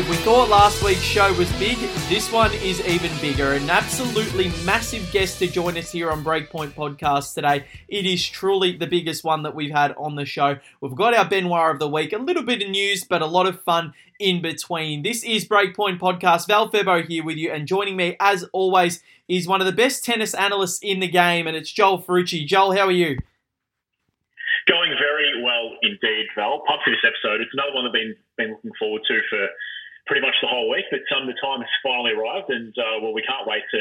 if we thought last week's show was big, this one is even bigger. An absolutely massive guest to join us here on Breakpoint Podcast today. It is truly the biggest one that we've had on the show. We've got our Benoit of the week, a little bit of news, but a lot of fun in between. This is Breakpoint Podcast. Val Febo here with you, and joining me, as always, is one of the best tennis analysts in the game, and it's Joel Ferrucci. Joel, how are you? Going very well indeed, Val. Pumped for this episode. It's another one I've been been looking forward to for pretty much the whole week. But um, the time has finally arrived, and uh, well, we can't wait to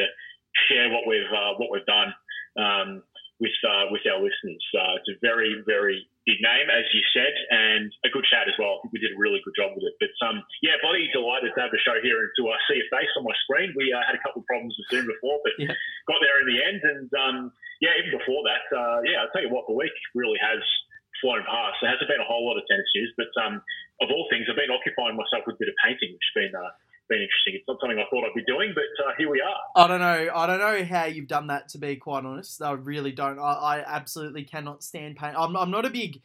share what we've uh, what we've done um, with uh, with our listeners. Uh, it's a very very big name, as you said, and a good chat as well. I think we did a really good job with it. But um, yeah, bloody delighted to have the show here and to uh, see a face on my screen. We uh, had a couple of problems with Zoom before, but yeah. got there in the end. And um, yeah, even before that, uh, yeah, I'll tell you what, the week really has flown past. There hasn't been a whole lot of tennis news, but um, of all things, I've been occupying myself with a bit of painting, which has been uh, been interesting. It's not something I thought I'd be doing, but uh, here we are. I don't know. I don't know how you've done that. To be quite honest, I really don't. I, I absolutely cannot stand paint. I'm, I'm not a big,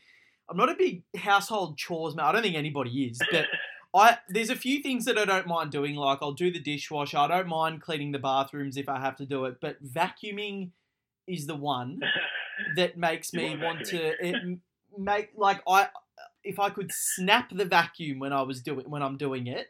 I'm not a big household chores man. I don't think anybody is, but. I, there's a few things that I don't mind doing, like I'll do the dishwasher. I don't mind cleaning the bathrooms if I have to do it, but vacuuming is the one that makes me want to it, make like I if I could snap the vacuum when I was doing when I'm doing it,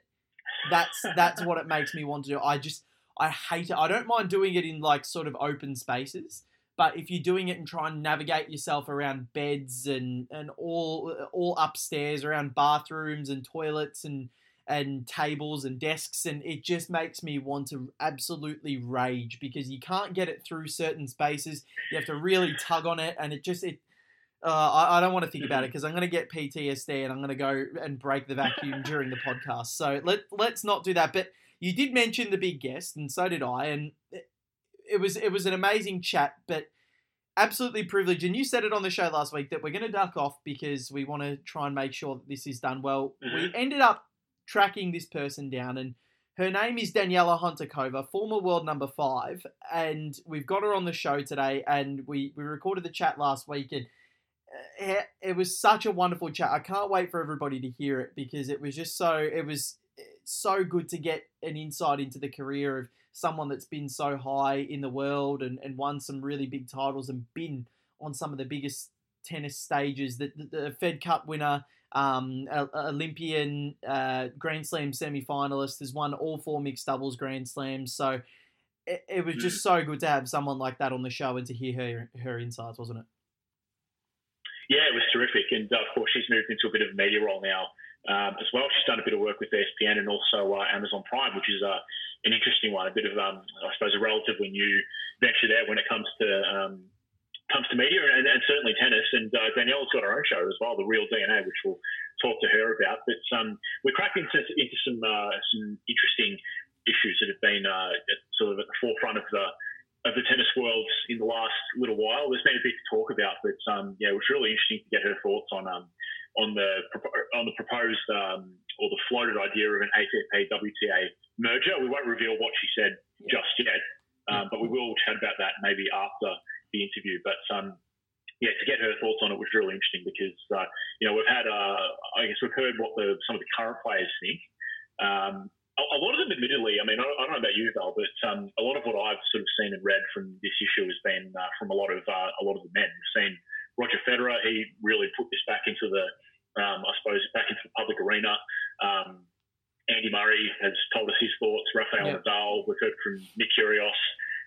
that's that's what it makes me want to do. I just I hate it. I don't mind doing it in like sort of open spaces, but if you're doing it and try and navigate yourself around beds and and all all upstairs around bathrooms and toilets and and tables and desks and it just makes me want to absolutely rage because you can't get it through certain spaces you have to really tug on it and it just it uh, I, I, don't want to think about it because mm-hmm. I'm going to get PTSD and I'm going to go and break the vacuum during the podcast. So let let's not do that. But you did mention the big guest, and so did I, and it, it was it was an amazing chat, but absolutely privileged. And you said it on the show last week that we're going to duck off because we want to try and make sure that this is done well. Mm-hmm. We ended up tracking this person down, and her name is Daniela Hantuchova, former world number five, and we've got her on the show today. And we we recorded the chat last week and it was such a wonderful chat. I can't wait for everybody to hear it because it was just so it was so good to get an insight into the career of someone that's been so high in the world and, and won some really big titles and been on some of the biggest tennis stages. The, the, the Fed Cup winner, um, Olympian, uh, Grand Slam semi finalist, has won all four mixed doubles Grand Slams. So it, it was just mm. so good to have someone like that on the show and to hear her her insights, wasn't it? Yeah, it was terrific. And uh, of course, she's moved into a bit of a media role now um, as well. She's done a bit of work with ESPN and also uh, Amazon Prime, which is uh, an interesting one, a bit of, um, I suppose, a relatively new venture there when it comes to um, comes to media and, and certainly tennis. And uh, Daniela's got her own show as well, The Real DNA, which we'll talk to her about. But um, we're cracking into, into some uh, some interesting issues that have been uh, sort of at the forefront of the of the tennis world in the last little while. There's been a bit to talk about, but um, yeah, it was really interesting to get her thoughts on um, on the on the proposed um, or the floated idea of an ATP WTA merger. We won't reveal what she said just yet, um, but we will chat about that maybe after the interview. But um, yeah, to get her thoughts on it was really interesting because uh, you know we've had uh, I guess we've heard what the some of the current players think. Um, a lot of them, admittedly, I mean, I don't know about you, Val, but um, a lot of what I've sort of seen and read from this issue has been uh, from a lot of uh, a lot of the men. We've seen Roger Federer; he really put this back into the, um, I suppose, back into the public arena. Um, Andy Murray has told us his thoughts. Rafael yeah. Nadal, we've heard from Nick Kyrgios.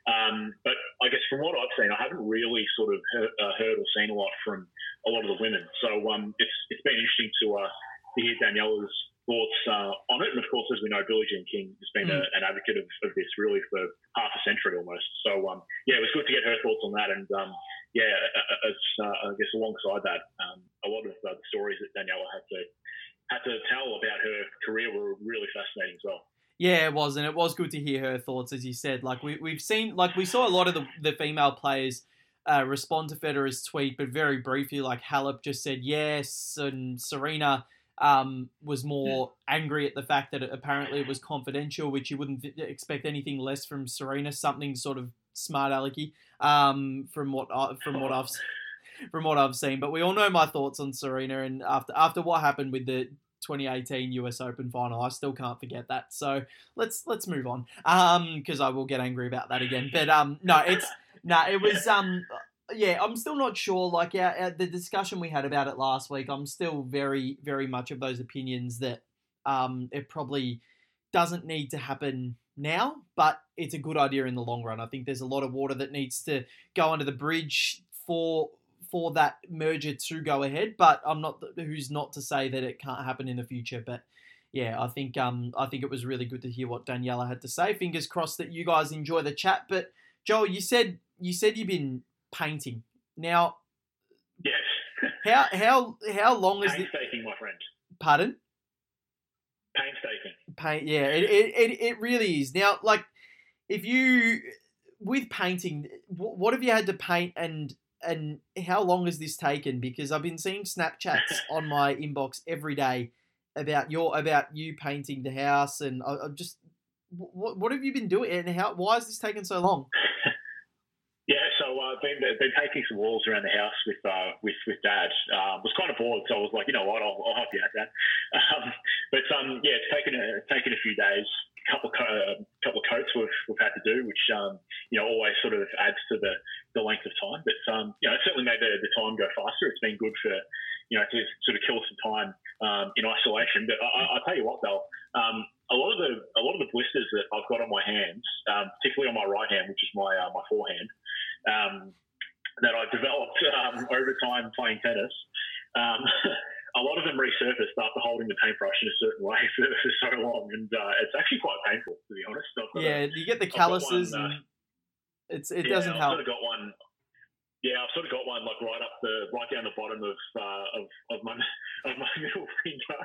Um, but I guess from what I've seen, I haven't really sort of heard, uh, heard or seen a lot from a lot of the women. So um, it's it's been interesting to uh, to hear Daniela's thoughts uh, on it. And of course, as we know, Billie Jean King has been mm. a, an advocate of, of, this really for half a century almost. So um, yeah, it was good to get her thoughts on that. And um, yeah, as, uh, I guess alongside that, um, a lot of uh, the stories that Daniela had to had to tell about her career were really fascinating as well. Yeah, it was, and it was good to hear her thoughts, as you said. Like we we've seen, like we saw a lot of the, the female players. Uh, respond to Federer's tweet, but very briefly, like Halep just said yes, and Serena um, was more angry at the fact that it, apparently it was confidential, which you wouldn't expect anything less from Serena. Something sort of smart alecky um, from what I, from what I've from what I've seen. But we all know my thoughts on Serena, and after after what happened with the 2018 US Open final. I still can't forget that. So let's let's move on, because I will get angry about that again. But um, no, it's no, it was um, yeah, I'm still not sure. Like our, our, the discussion we had about it last week, I'm still very very much of those opinions that um, it probably doesn't need to happen now, but it's a good idea in the long run. I think there's a lot of water that needs to go under the bridge for for that merger to go ahead. But I'm not who's not to say that it can't happen in the future. But yeah, I think um I think it was really good to hear what Daniela had to say. Fingers crossed that you guys enjoy the chat. But Joel, you said you said you've been painting now. Yes. how how how long is it? Painstaking, my friend. Pardon. Painstaking. Paint. Yeah, it, it it it really is. Now, like, if you with painting, what have you had to paint and and how long has this taken? Because I've been seeing Snapchats on my inbox every day about your about you painting the house, and I, am just what what have you been doing, and how why has this taken so long? I've been been painting some walls around the house with uh, with with Dad. Um, was kind of bored, so I was like, you know what, I'll, I'll help you out, Dad. Um, but um, yeah, it's taken a taken a few days couple uh, couple of coats we've, we've had to do, which um, you know always sort of adds to the, the length of time. But um, you know, it certainly made the, the time go faster. It's been good for you know to sort of kill some time um, in isolation. But I, I tell you what, though, um, a lot of the a lot of the blisters that I've got on my hands, um, particularly on my right hand, which is my uh, my forehand, um, that I developed um, over time playing tennis. Um, a lot of them resurfaced after holding the paintbrush in a certain way for, for so long, and uh, it's actually quite painful to be honest. yeah, a, you get the calluses, one, uh, and it's it yeah, doesn't I've help. Of got one. Yeah, I've sort of got one like right up the right down the bottom of uh, of, of my of my middle finger,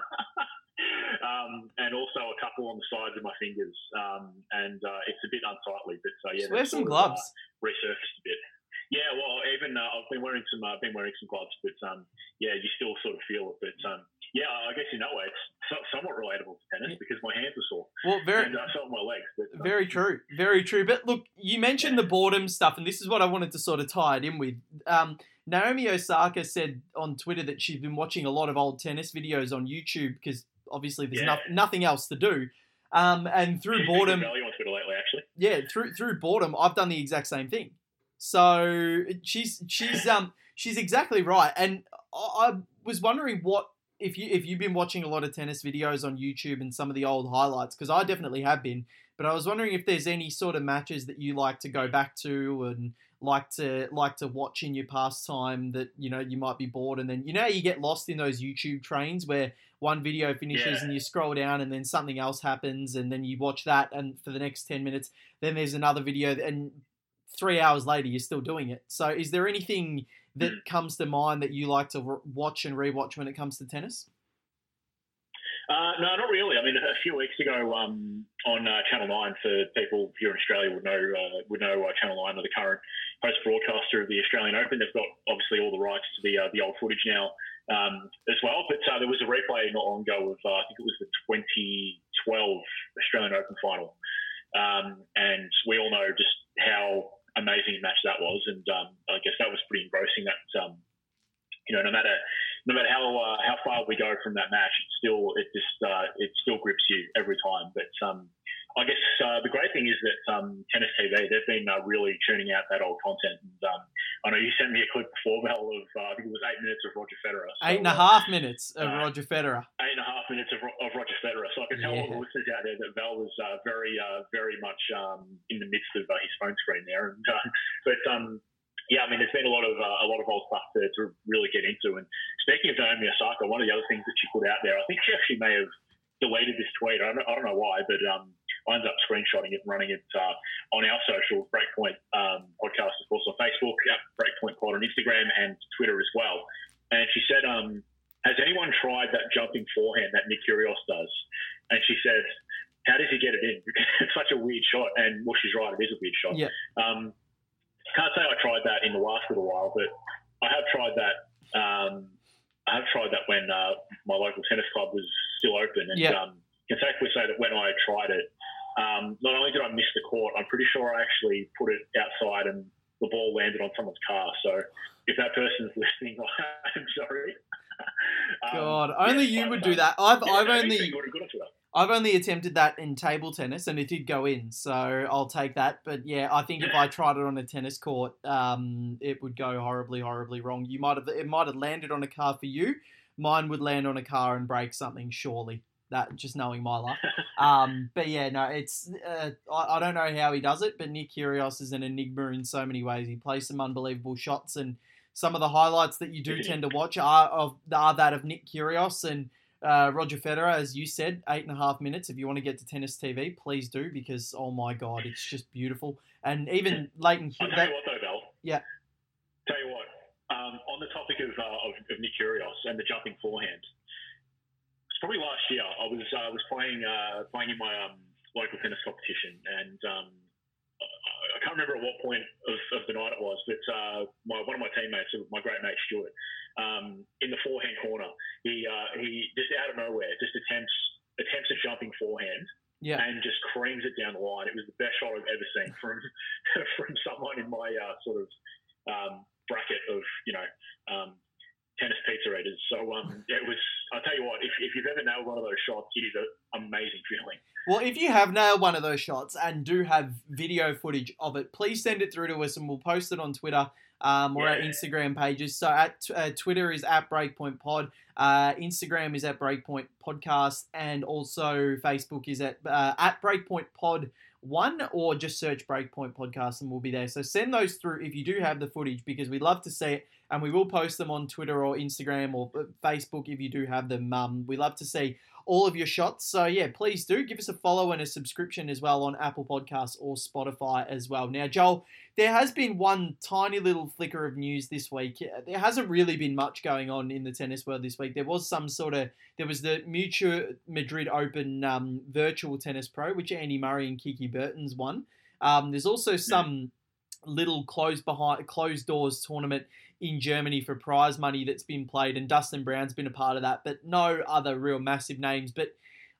um, and also a couple on the sides of my fingers, um, and uh, it's a bit unsightly. But uh, yeah, wear some gloves. Of, uh, resurfaced a bit. Yeah, well, even uh, I've been wearing some, uh, I've been wearing some gloves, but um, yeah, you still sort of feel it. But um, yeah, I guess in that way, it's so- somewhat relatable to tennis because my hands are sore. Well, very, and uh, so my legs. But, um, very true, very true. But look, you mentioned the boredom stuff, and this is what I wanted to sort of tie it in with. Um, Naomi Osaka said on Twitter that she's been watching a lot of old tennis videos on YouTube because obviously there's yeah. no- nothing else to do. Um, and through boredom, value on Twitter lately, actually. Yeah, through through boredom, I've done the exact same thing. So she's she's um she's exactly right, and I, I was wondering what if you if you've been watching a lot of tennis videos on YouTube and some of the old highlights because I definitely have been. But I was wondering if there's any sort of matches that you like to go back to and like to like to watch in your pastime that you know you might be bored and then you know you get lost in those YouTube trains where one video finishes yeah. and you scroll down and then something else happens and then you watch that and for the next 10 minutes then there's another video and three hours later you're still doing it. So is there anything that mm. comes to mind that you like to watch and rewatch when it comes to tennis? Uh, no, not really. I mean, a few weeks ago um, on uh, Channel Nine, for people here in Australia would know uh, would know uh, Channel Nine are the current host broadcaster of the Australian Open. They've got obviously all the rights to the uh, the old footage now um, as well. But uh, there was a replay not long ago of I think it was the 2012 Australian Open final, um, and we all know just how amazing match that was, and um, I guess that was pretty engrossing. That um, you know, no matter no matter how uh, how far we go from that match, it still it just uh, it still grips you every time. But um, I guess uh, the great thing is that um, Tennis TV they've been uh, really tuning out that old content. And um, I know you sent me a clip before, Mel, of uh, I think it was eight minutes of Roger Federer. So, eight and a half minutes of uh, Roger Federer. Eight and a half minutes of, of Roger Federer. So I can tell yeah. all the listeners out there that Val was uh, very very much um, in the midst of his phone screen there. And but um, yeah, I mean, there's been a lot of uh, a lot of old stuff to, to, really get into. And speaking of Naomi Osaka, one of the other things that she put out there, I think she actually may have deleted this tweet. I don't, I don't know why, but um, I ended up screenshotting it and running it uh, on our social Breakpoint um, podcast, of course, on Facebook, at Breakpoint Pod on Instagram and Twitter as well. And she said, um, "Has anyone tried that jumping forehand that Nick Kyrgios does?" And she said, "How does he get it in? Because it's such a weird shot." And well, she's right; it is a weird shot. Yeah. Um, can't say I tried that in the last little while, but I have tried that. Um, I have tried that when uh, my local tennis club was still open, and yeah. um, can safely say that when I tried it, um, not only did I miss the court, I'm pretty sure I actually put it outside and the ball landed on someone's car. So if that person's listening, I'm sorry. Um, God, only yeah, you would do that. I've yeah, I've no, only good, good. I've only attempted that in table tennis, and it did go in, so I'll take that. But yeah, I think if I tried it on a tennis court, um, it would go horribly, horribly wrong. You might have it might have landed on a car for you. Mine would land on a car and break something. Surely, that just knowing my luck. Um, but yeah, no, it's uh, I, I don't know how he does it, but Nick Kyrgios is an enigma in so many ways. He plays some unbelievable shots, and some of the highlights that you do tend to watch are of are that of Nick Kyrgios and uh, Roger Federer, as you said, eight and a half minutes. If you want to get to tennis TV, please do because oh my god, it's just beautiful. And even Leighton, I'll tell you what, though, Val. Yeah. Tell you what. Um, on the topic of, uh, of, of Nick Kyrgios and the jumping forehand, probably last year. I was uh, was playing uh, playing in my um, local tennis competition, and um, I I can't remember at what point of, of the night it was, but uh, my, one of my teammates, my great mate Stuart, um, in the forehand corner, he uh, he just out of nowhere just attempts attempts a jumping forehand yeah, and just creams it down the line. It was the best shot I've ever seen from from someone in my uh, sort of um, bracket of you know um, tennis pizza eaters. So um, it was. I'll tell you what, if, if you've ever nailed one of those shots, it is an amazing feeling. Well, if you have nailed one of those shots and do have video footage of it, please send it through to us and we'll post it on Twitter um, or our Instagram pages. So at uh, Twitter is at Breakpoint Pod, uh, Instagram is at Breakpoint Podcast, and also Facebook is at uh, at Breakpoint Pod One, or just search Breakpoint Podcast and we'll be there. So send those through if you do have the footage because we'd love to see it. And we will post them on Twitter or Instagram or uh, Facebook if you do have them. Um, we love to see all of your shots. So yeah, please do give us a follow and a subscription as well on Apple Podcasts or Spotify as well. Now, Joel, there has been one tiny little flicker of news this week. There hasn't really been much going on in the tennis world this week. There was some sort of there was the Mutua Madrid Open um, virtual tennis pro, which Andy Murray and Kiki Bertens won. Um, there's also some little closed behind closed doors tournament in Germany for prize money that's been played, and Dustin Brown's been a part of that, but no other real massive names. But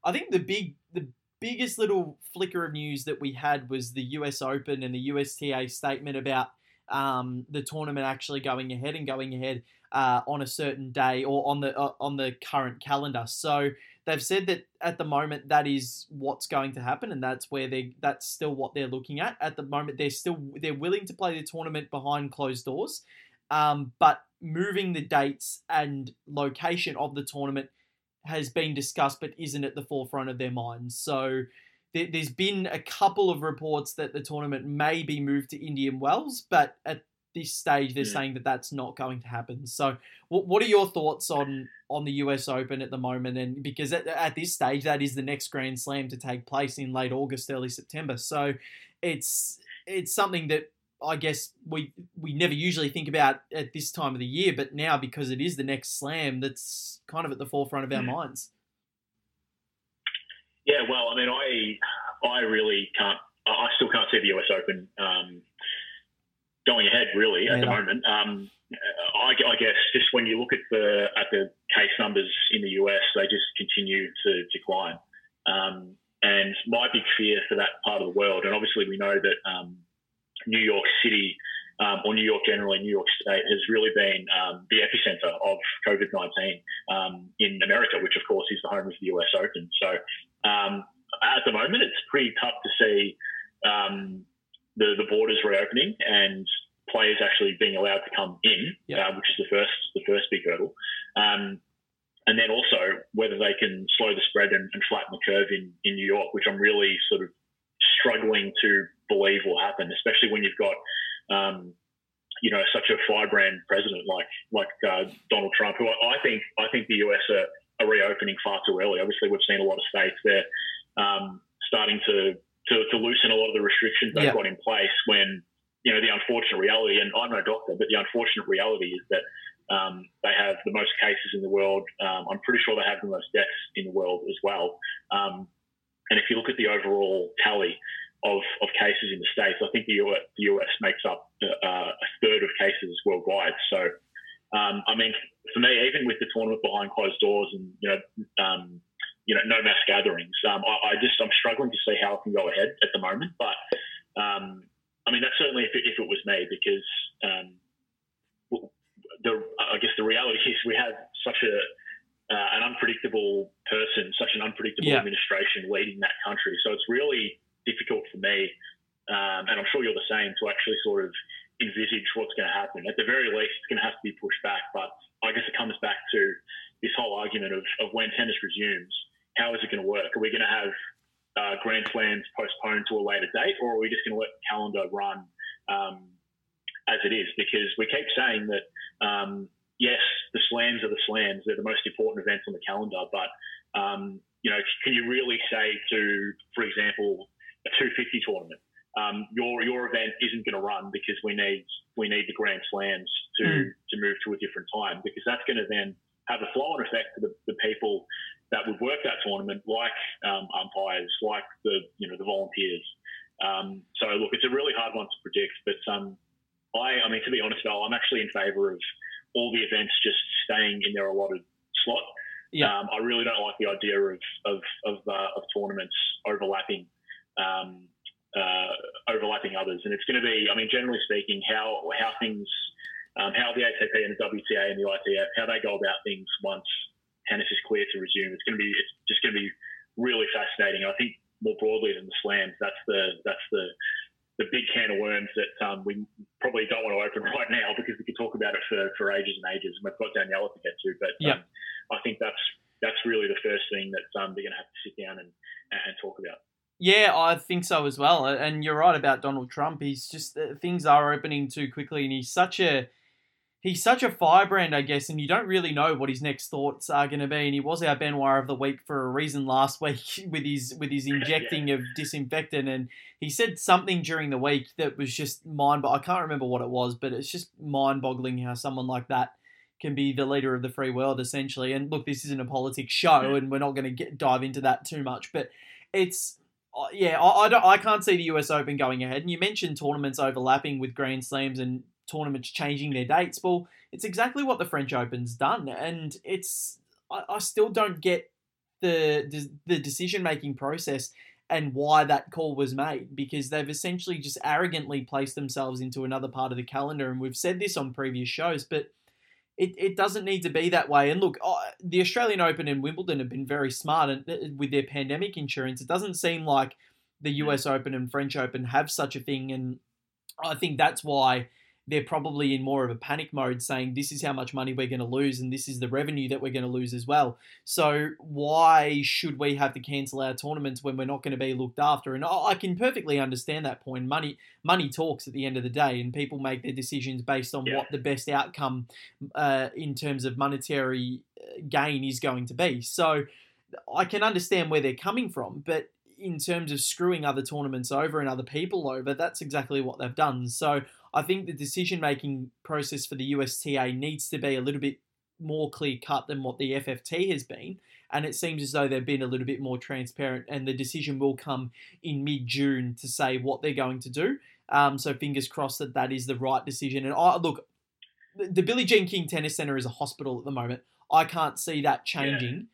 I think the big the biggest little flicker of news that we had was the US Open and the USTA statement about um, the tournament actually going ahead and going ahead uh, on a certain day or on the uh, on the current calendar. So they've said that at the moment that is what's going to happen, and that's where they that's still what they're looking at at the moment. They're still they're willing to play the tournament behind closed doors, um, but moving the dates and location of the tournament has been discussed, but isn't at the forefront of their minds. So there, there's been a couple of reports that the tournament may be moved to Indian Wells, but at this stage they're Yeah. saying that that's not going to happen. So what, what are your thoughts on on the US Open at the moment? And because at, at this stage that is the next Grand Slam to take place in late August, early September. So it's it's something that I guess we we never usually think about at this time of the year, but now because it is the next slam, that's kind of at the forefront of our Mm. minds. Yeah, well, I mean, I I really can't. I I still can't see the US Open um, going ahead really at the moment. Um, I, I guess just when you look at the at the case numbers in the US, they just continue to decline. Um, and my big fear for that part of the world, and obviously we know that um, New York City um, or New York generally, New York State has really been um, the epicenter of COVID 19 um, in America, which of course is the home of the US Open. So um, at the moment, it's pretty tough to see um, the, the borders reopening and players actually being allowed to come in, Yeah. uh, which is the first the first big hurdle. Um, and then also whether they can slow the spread and, and flatten the curve in, in New York, which I'm really sort of struggling to believe will happen, especially when you've got um, you know such a firebrand president like like uh, Donald Trump, who I, I think I think the US are, are reopening far too early. Obviously, we've seen a lot of states there um, starting to, to to loosen a lot of the restrictions they've Yeah. got in place. When you know the unfortunate reality, and I'm no doctor, but the unfortunate reality is that um, they have the most cases in the world. Um, I'm pretty sure they have the most deaths in the world as well. Um, and if you look at the overall tally of, of cases in the states, I think the US, the US makes up uh, a third of cases worldwide. So, um, I mean, for me, even with the tournament behind closed doors and you know, um, you know, no mass gatherings, um, I, I just I'm struggling to see how it can go ahead at the moment. But um, I mean, that's certainly if it, if it was me, because um, the I guess the reality is we have such a uh, an unpredictable person, such an unpredictable Yeah. administration leading that country. So it's really difficult for me, um, and I'm sure you're the same, to actually sort of envisage what's going to happen. At the very least, it's going to have to be pushed back. But I guess it comes back to this whole argument of, of when tennis resumes, how is it going to work? Are we going to have uh, Grand Slams postponed to a later date, or are we just going to let the calendar run um, as it is? Because we keep saying that, um, yes, the slams are the slams; they're the most important events on the calendar. But um, you know, can you really say to, for example, a 250 tournament? Um, your your event isn't going to run because we need we need the Grand Slams to Mm. to move to a different time because that's going to then have a flow-on effect to the, the people that would work that tournament, like um, umpires, like the you know the volunteers. Um, so look, it's a really hard one to predict, but um, I I mean to be honest, Val, I'm actually in favour of all the events just staying in their allotted slot. Yeah. Um, I really don't like the idea of of of, uh, of tournaments overlapping. Um, uh, overlapping others, and it's going to be, I mean, generally speaking, how how things, um, how the ATP and the WTA and the ITF, how they go about things once tennis is clear to resume. It's going to be, it's just going to be really fascinating. I think more broadly than the slams, that's the that's the the big can of worms that um, we probably don't want to open right now because we could talk about it for, for ages and ages. And we've got Daniela to get to, but Yeah. um, I think that's that's really the first thing that um, they're going to have to sit down and, and talk about. Yeah, I think so as well. And you're right about Donald Trump. He's just uh, things are opening too quickly, and he's such a he's such a firebrand, I guess. And you don't really know what his next thoughts are going to be. And he was our Benoit of the week for a reason last week with his with his injecting of disinfectant, and he said something during the week that was just mind. But I can't remember what it was, but it's just mind-boggling how someone like that can be the leader of the free world essentially. And look, this isn't a politics show, and we're not going to get dive into that too much, but it's uh, yeah, I, I, don't, I can't see the US Open going ahead. And you mentioned tournaments overlapping with Grand Slams and tournaments changing their dates. Well, it's exactly what the French Open's done, and it's I, I still don't get the the, the decision making process and why that call was made because they've essentially just arrogantly placed themselves into another part of the calendar. And we've said this on previous shows, but it, it doesn't need to be that way. And look, uh, the Australian Open and Wimbledon have been very smart and, uh, with their pandemic insurance. It doesn't seem like the US Open and French Open have such a thing. And I think that's why they're probably in more of a panic mode saying this is how much money we're going to lose and this is the revenue that we're going to lose as well. So why should we have to cancel our tournaments when we're not going to be looked after? And I can perfectly understand that point. Money money talks at the end of the day and people make their decisions based on Yeah. what the best outcome uh, in terms of monetary uh, gain is going to be. So I can understand where they're coming from, but in terms of screwing other tournaments over and other people over, that's exactly what they've done. So I think the decision making process for the USTA needs to be a little bit more clear cut than what the FFT has been. And it seems as though they've been a little bit more transparent, and the decision will come in mid June to say what they're going to do. Um, so fingers crossed that that is the right decision. And I look, the- Billie Jean King Tennis Center is a hospital at the moment. I can't see that changing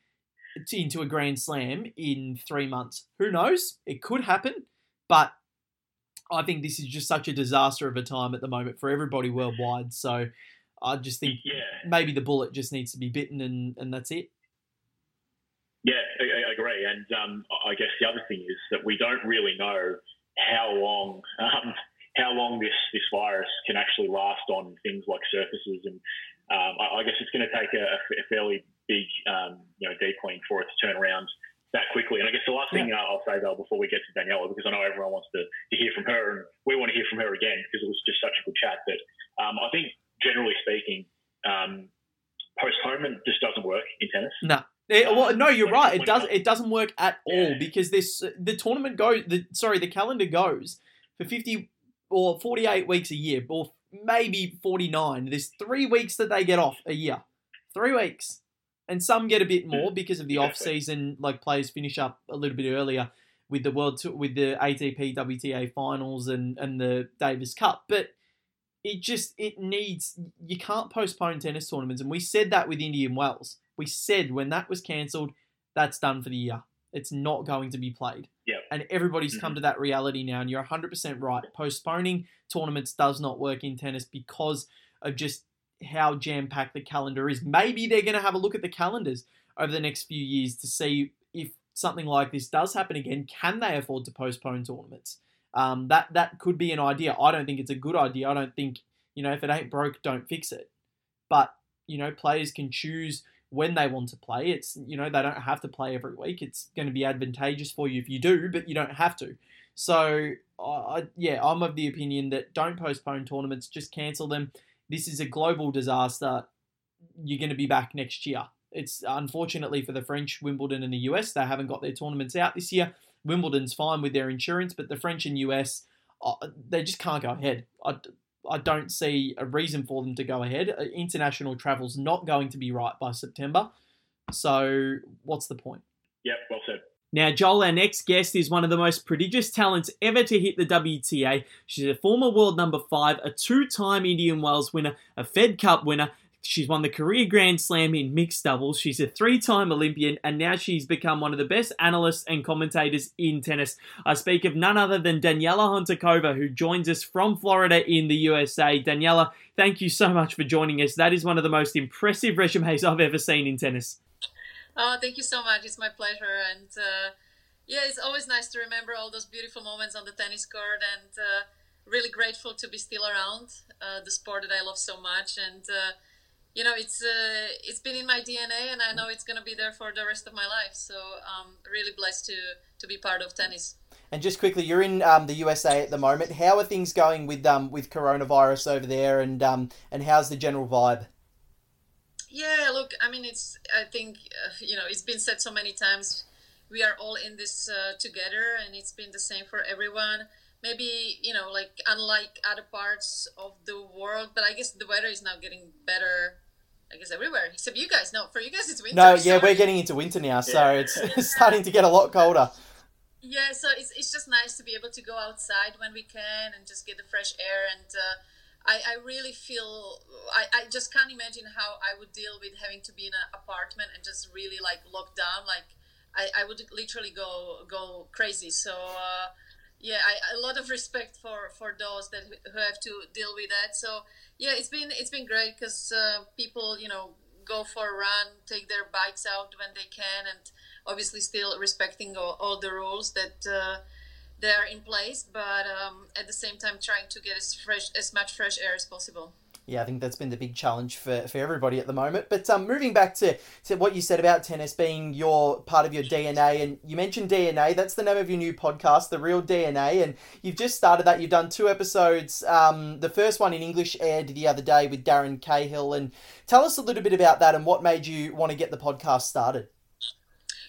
t- into a Grand Slam in three months. Who knows? It could happen, but I think this is just such a disaster of a time at the moment for everybody worldwide. So I just think Yeah. maybe the bullet just needs to be bitten, and, and that's it. Yeah, I, I agree. And um, I guess the other thing is that we don't really know how long um, how long this, this virus can actually last on things like surfaces. And um, I, I guess it's going to take a, a fairly big um, you know deep clean for it to turn around that quickly. And I guess the last thing uh, I'll say, though before we get to Daniela, because I know everyone wants to, to hear from her, and we want to hear from her again because it was just such a good chat. But um, I think generally speaking, um, postponement just doesn't work in tennis. No. Eh, well, no, you're right. It does. It doesn't work at all because this the tournament goes. The sorry, the calendar goes for fifty or forty eight weeks a year, or maybe forty nine. There's three weeks that they get off a year, three weeks, and some get a bit more because of the off season. Like players finish up a little bit earlier with the world with the ATP WTA finals and and the Davis Cup, but. It just it needs you can't postpone tennis tournaments, and we said that with Indian Wells. We said when that was cancelled, that's done for the year. It's not going to be played. Yep. And everybody's come mm-hmm. to that reality now, and you're 100% right. Postponing tournaments does not work in tennis because of just how jam packed the calendar is. Maybe they're going to have a look at the calendars over the next few years to see if something like this does happen again. Can they afford to postpone tournaments? Um, that that could be an idea. I don't think it's a good idea. I don't think you know if it ain't broke, don't fix it. But you know, players can choose when they want to play. It's you know they don't have to play every week. It's going to be advantageous for you if you do, but you don't have to. So I, yeah, I'm of the opinion that don't postpone tournaments, just cancel them. This is a global disaster. You're going to be back next year. It's unfortunately for the French, Wimbledon, and the US, they haven't got their tournaments out this year. Wimbledon's fine with their insurance, but the French and US, uh, they just can't go ahead. I, I don't see a reason for them to go ahead. Uh, international travel's not going to be right by September. So, what's the point? Yep, well said. Now, Joel, our next guest, is one of the most prodigious talents ever to hit the WTA. She's a former world number five, a two time Indian Wells winner, a Fed Cup winner, She's won the career Grand Slam in mixed doubles. She's a three time Olympian, and now she's become one of the best analysts and commentators in tennis. I speak of none other than Daniela Hantuchova, who joins us from Florida in the USA. Daniela, thank you so much for joining us. That is one of the most impressive resumes I've ever seen in tennis. Oh, thank you so much. It's my pleasure. And uh, yeah, it's always nice to remember all those beautiful moments on the tennis court and uh, really grateful to be still around uh, the sport that I love so much. And uh, you know it's uh, it's been in my DNA, and I know it's going to be there for the rest of my life. So I'm really blessed to to be part of tennis. And just quickly, you're in um, the USA at the moment. How are things going with um, with coronavirus over there, and um, and how's the general vibe? Yeah, look, I mean, it's I think uh, you know it's been said so many times. We are all in this uh, together, and it's been the same for everyone maybe you know like unlike other parts of the world but i guess the weather is now getting better i guess everywhere except you guys no for you guys it's winter no yeah we're getting into winter now so yeah. it's, it's starting to get a lot colder yeah so it's, it's just nice to be able to go outside when we can and just get the fresh air and uh, I, I really feel I, I just can't imagine how I would deal with having to be in an apartment and just really like locked down. Like I, I would literally go go crazy. So uh, yeah I, a lot of respect for for those that who have to deal with that. So yeah it's been it's been great because uh, people you know go for a run take their bikes out when they can and obviously still respecting all, all the rules that uh, they are in place but um, at the same time trying to get as fresh as much fresh air as possible yeah, I think that's been the big challenge for, for everybody at the moment. But um, moving back to, to what you said about tennis being your part of your DNA, and you mentioned DNA. That's the name of your new podcast, The Real DNA, and you've just started that. You've done two episodes. Um, the first one in English aired the other day with Darren Cahill, and tell us a little bit about that and what made you want to get the podcast started.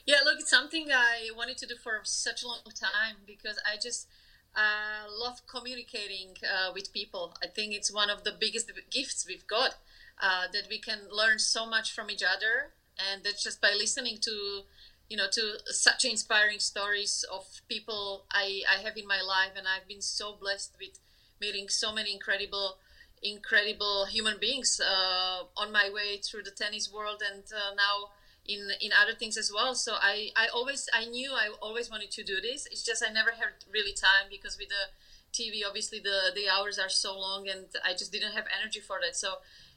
Yeah, look, it's something I wanted to do for such a long time because I just uh, love communicating uh, with people. I think it's one of the biggest gifts we've got uh, that we can learn so much from each other, and that's just by listening to, you know, to such inspiring stories of people I, I have in my life, and I've been so blessed with meeting so many incredible incredible human beings uh, on my way through the tennis world. And uh, now in in other things as well. So i i always i knew i always wanted to do this. It's just i never had really time because with the tv obviously the the hours are so long and i just didn't have energy for that. So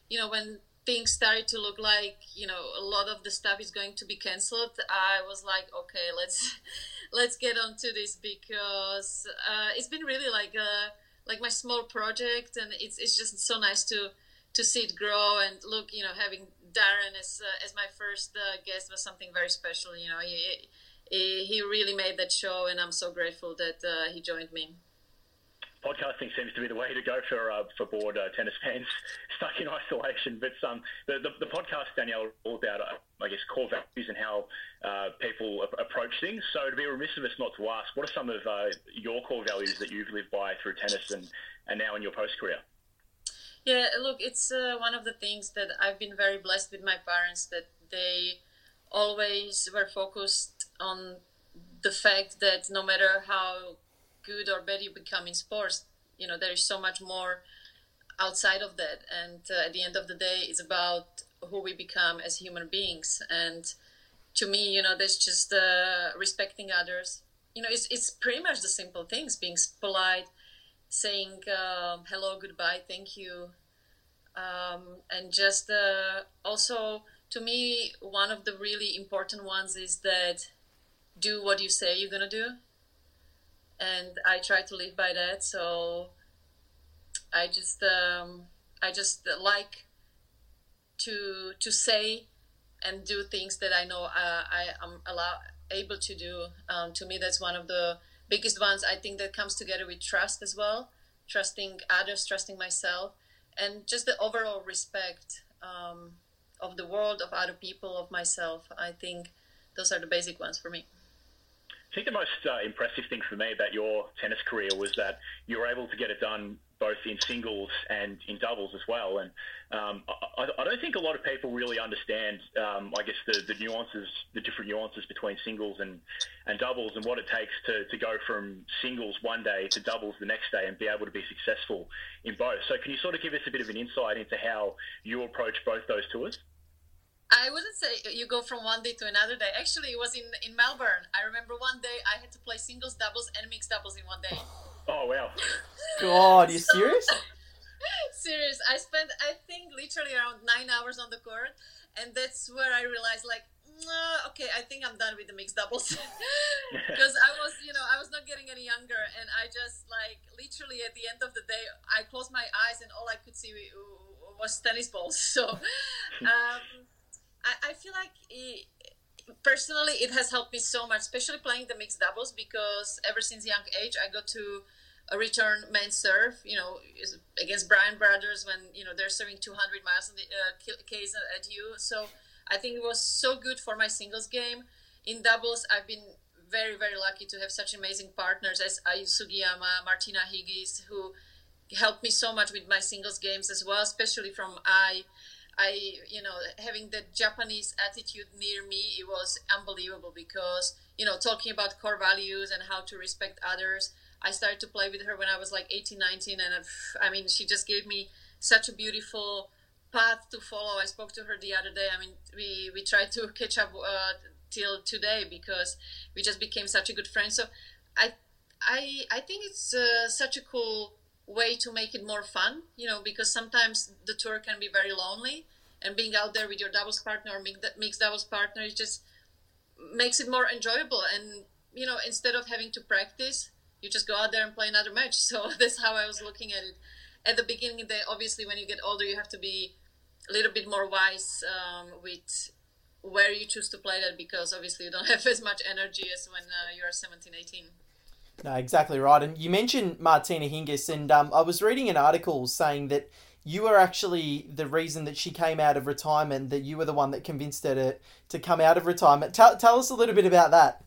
you know when things started to look like you know a lot of the stuff is going to be canceled i was like okay let's let's get on to this because uh, it's been really like a uh, like my small project and it's, it's just so nice to to see it grow and look you know having Darren as uh, as my first uh, guest was something very special. You know, he, he, really made that show, and I'm so grateful that uh, he joined me. Podcasting seems to be the way to go for uh, for bored uh, tennis fans stuck in isolation. But um, the, the, the podcast Danielle all about uh, I guess core values and how people approach things. So to be remiss of us not to ask, what are some of your core values that you've lived by through tennis and and now in your post career? Yeah, look, it's uh, one of the things that I've been very blessed with my parents that they always were focused on the fact that no matter how good or bad you become in sports, you know, there is so much more outside of that. And uh, at the end of the day, it's about who we become as human beings. And to me, you know, there's just uh, respecting others. You know, it's, it's pretty much the simple things being polite, saying um, hello, goodbye, thank you, um, and just uh, also to me one of the really important ones is that do what you say you're gonna do. And i try to live by that so i just um, i just like to to say and do things that i know uh, i am allow, able to do. Um, to me that's one of the biggest ones i think that comes together with trust as well trusting others trusting myself and just the overall respect um, of the world, of other people, of myself. I think those are the basic ones for me. I think the most uh, impressive thing for me about your tennis career was that you were able to get it done both in singles and in doubles as well. And um, I, I, don't think a lot of people really understand, um, I guess, the, the, nuances, the different nuances between singles and, and doubles and what it takes to, to go from singles one day to doubles the next day and be able to be successful in both. So, can you sort of give us a bit of an insight into how you approach both those tours? I wouldn't say you go from one day to another day. Actually, it was in, in Melbourne. I remember one day I had to play singles, doubles, and mixed doubles in one day. Oh, wow. God, are you so, serious? serious. I spent, I think, literally around nine hours on the court. And that's where I realized, like, okay, I think I'm done with the mixed doubles. Because I was, you know, I was not getting any younger. And I just, like, literally at the end of the day, I closed my eyes and all I could see was tennis balls. So, um, I, I feel like it, personally it has helped me so much, especially playing the mixed doubles because ever since young age I got to a return men's serve, you know, against Bryan Brothers when you know they're serving 200 miles in the uh, case at you. So I think it was so good for my singles game. In doubles, I've been very very lucky to have such amazing partners as Ai Sugiyama, Martina Hingis, who helped me so much with my singles games as well, especially from I. I, you know, having the Japanese attitude near me, it was unbelievable because, you know, talking about core values and how to respect others. I started to play with her when I was like 18, 19, and I mean, she just gave me such a beautiful path to follow. I spoke to her the other day. I mean, we, we tried to catch up uh, till today because we just became such a good friend. So I, I, I think it's uh, such a cool way to make it more fun, you know, because sometimes the tour can be very lonely and being out there with your doubles partner or mixed doubles partner it just makes it more enjoyable and you know instead of having to practice you just go out there and play another match so that's how i was looking at it at the beginning they obviously when you get older you have to be a little bit more wise um, with where you choose to play that because obviously you don't have as much energy as when uh, you're 17 18 no, exactly right. And you mentioned Martina Hingis, and um, I was reading an article saying that you were actually the reason that she came out of retirement, that you were the one that convinced her to, to come out of retirement. Tell, tell us a little bit about that.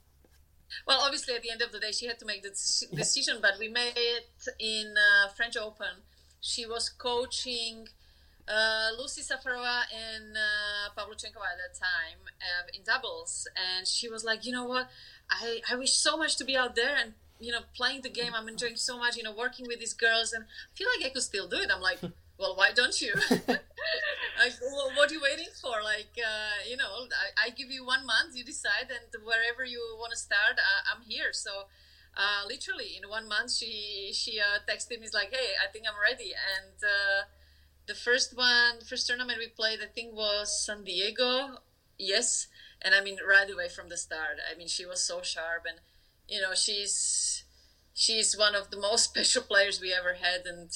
Well, obviously, at the end of the day, she had to make the decision, but we made it in uh, French Open. She was coaching uh, Lucie Safarova and uh, Pavluchenkova at that time uh, in doubles, and she was like, you know what, I, I wish so much to be out there and you know, playing the game. I'm enjoying so much, you know, working with these girls, and I feel like I could still do it. I'm like, well, why don't you? like, well, what are you waiting for? Like, uh, you know, I, I, give you one month, you decide, and wherever you want to start, uh, I'm here. So, uh, literally, in one month, she she uh, texted me, like, hey, I think I'm ready. And uh, the first one, first tournament we played, I think was San Diego. Yes, and I mean, right away from the start. I mean, she was so sharp and you know she's she's one of the most special players we ever had and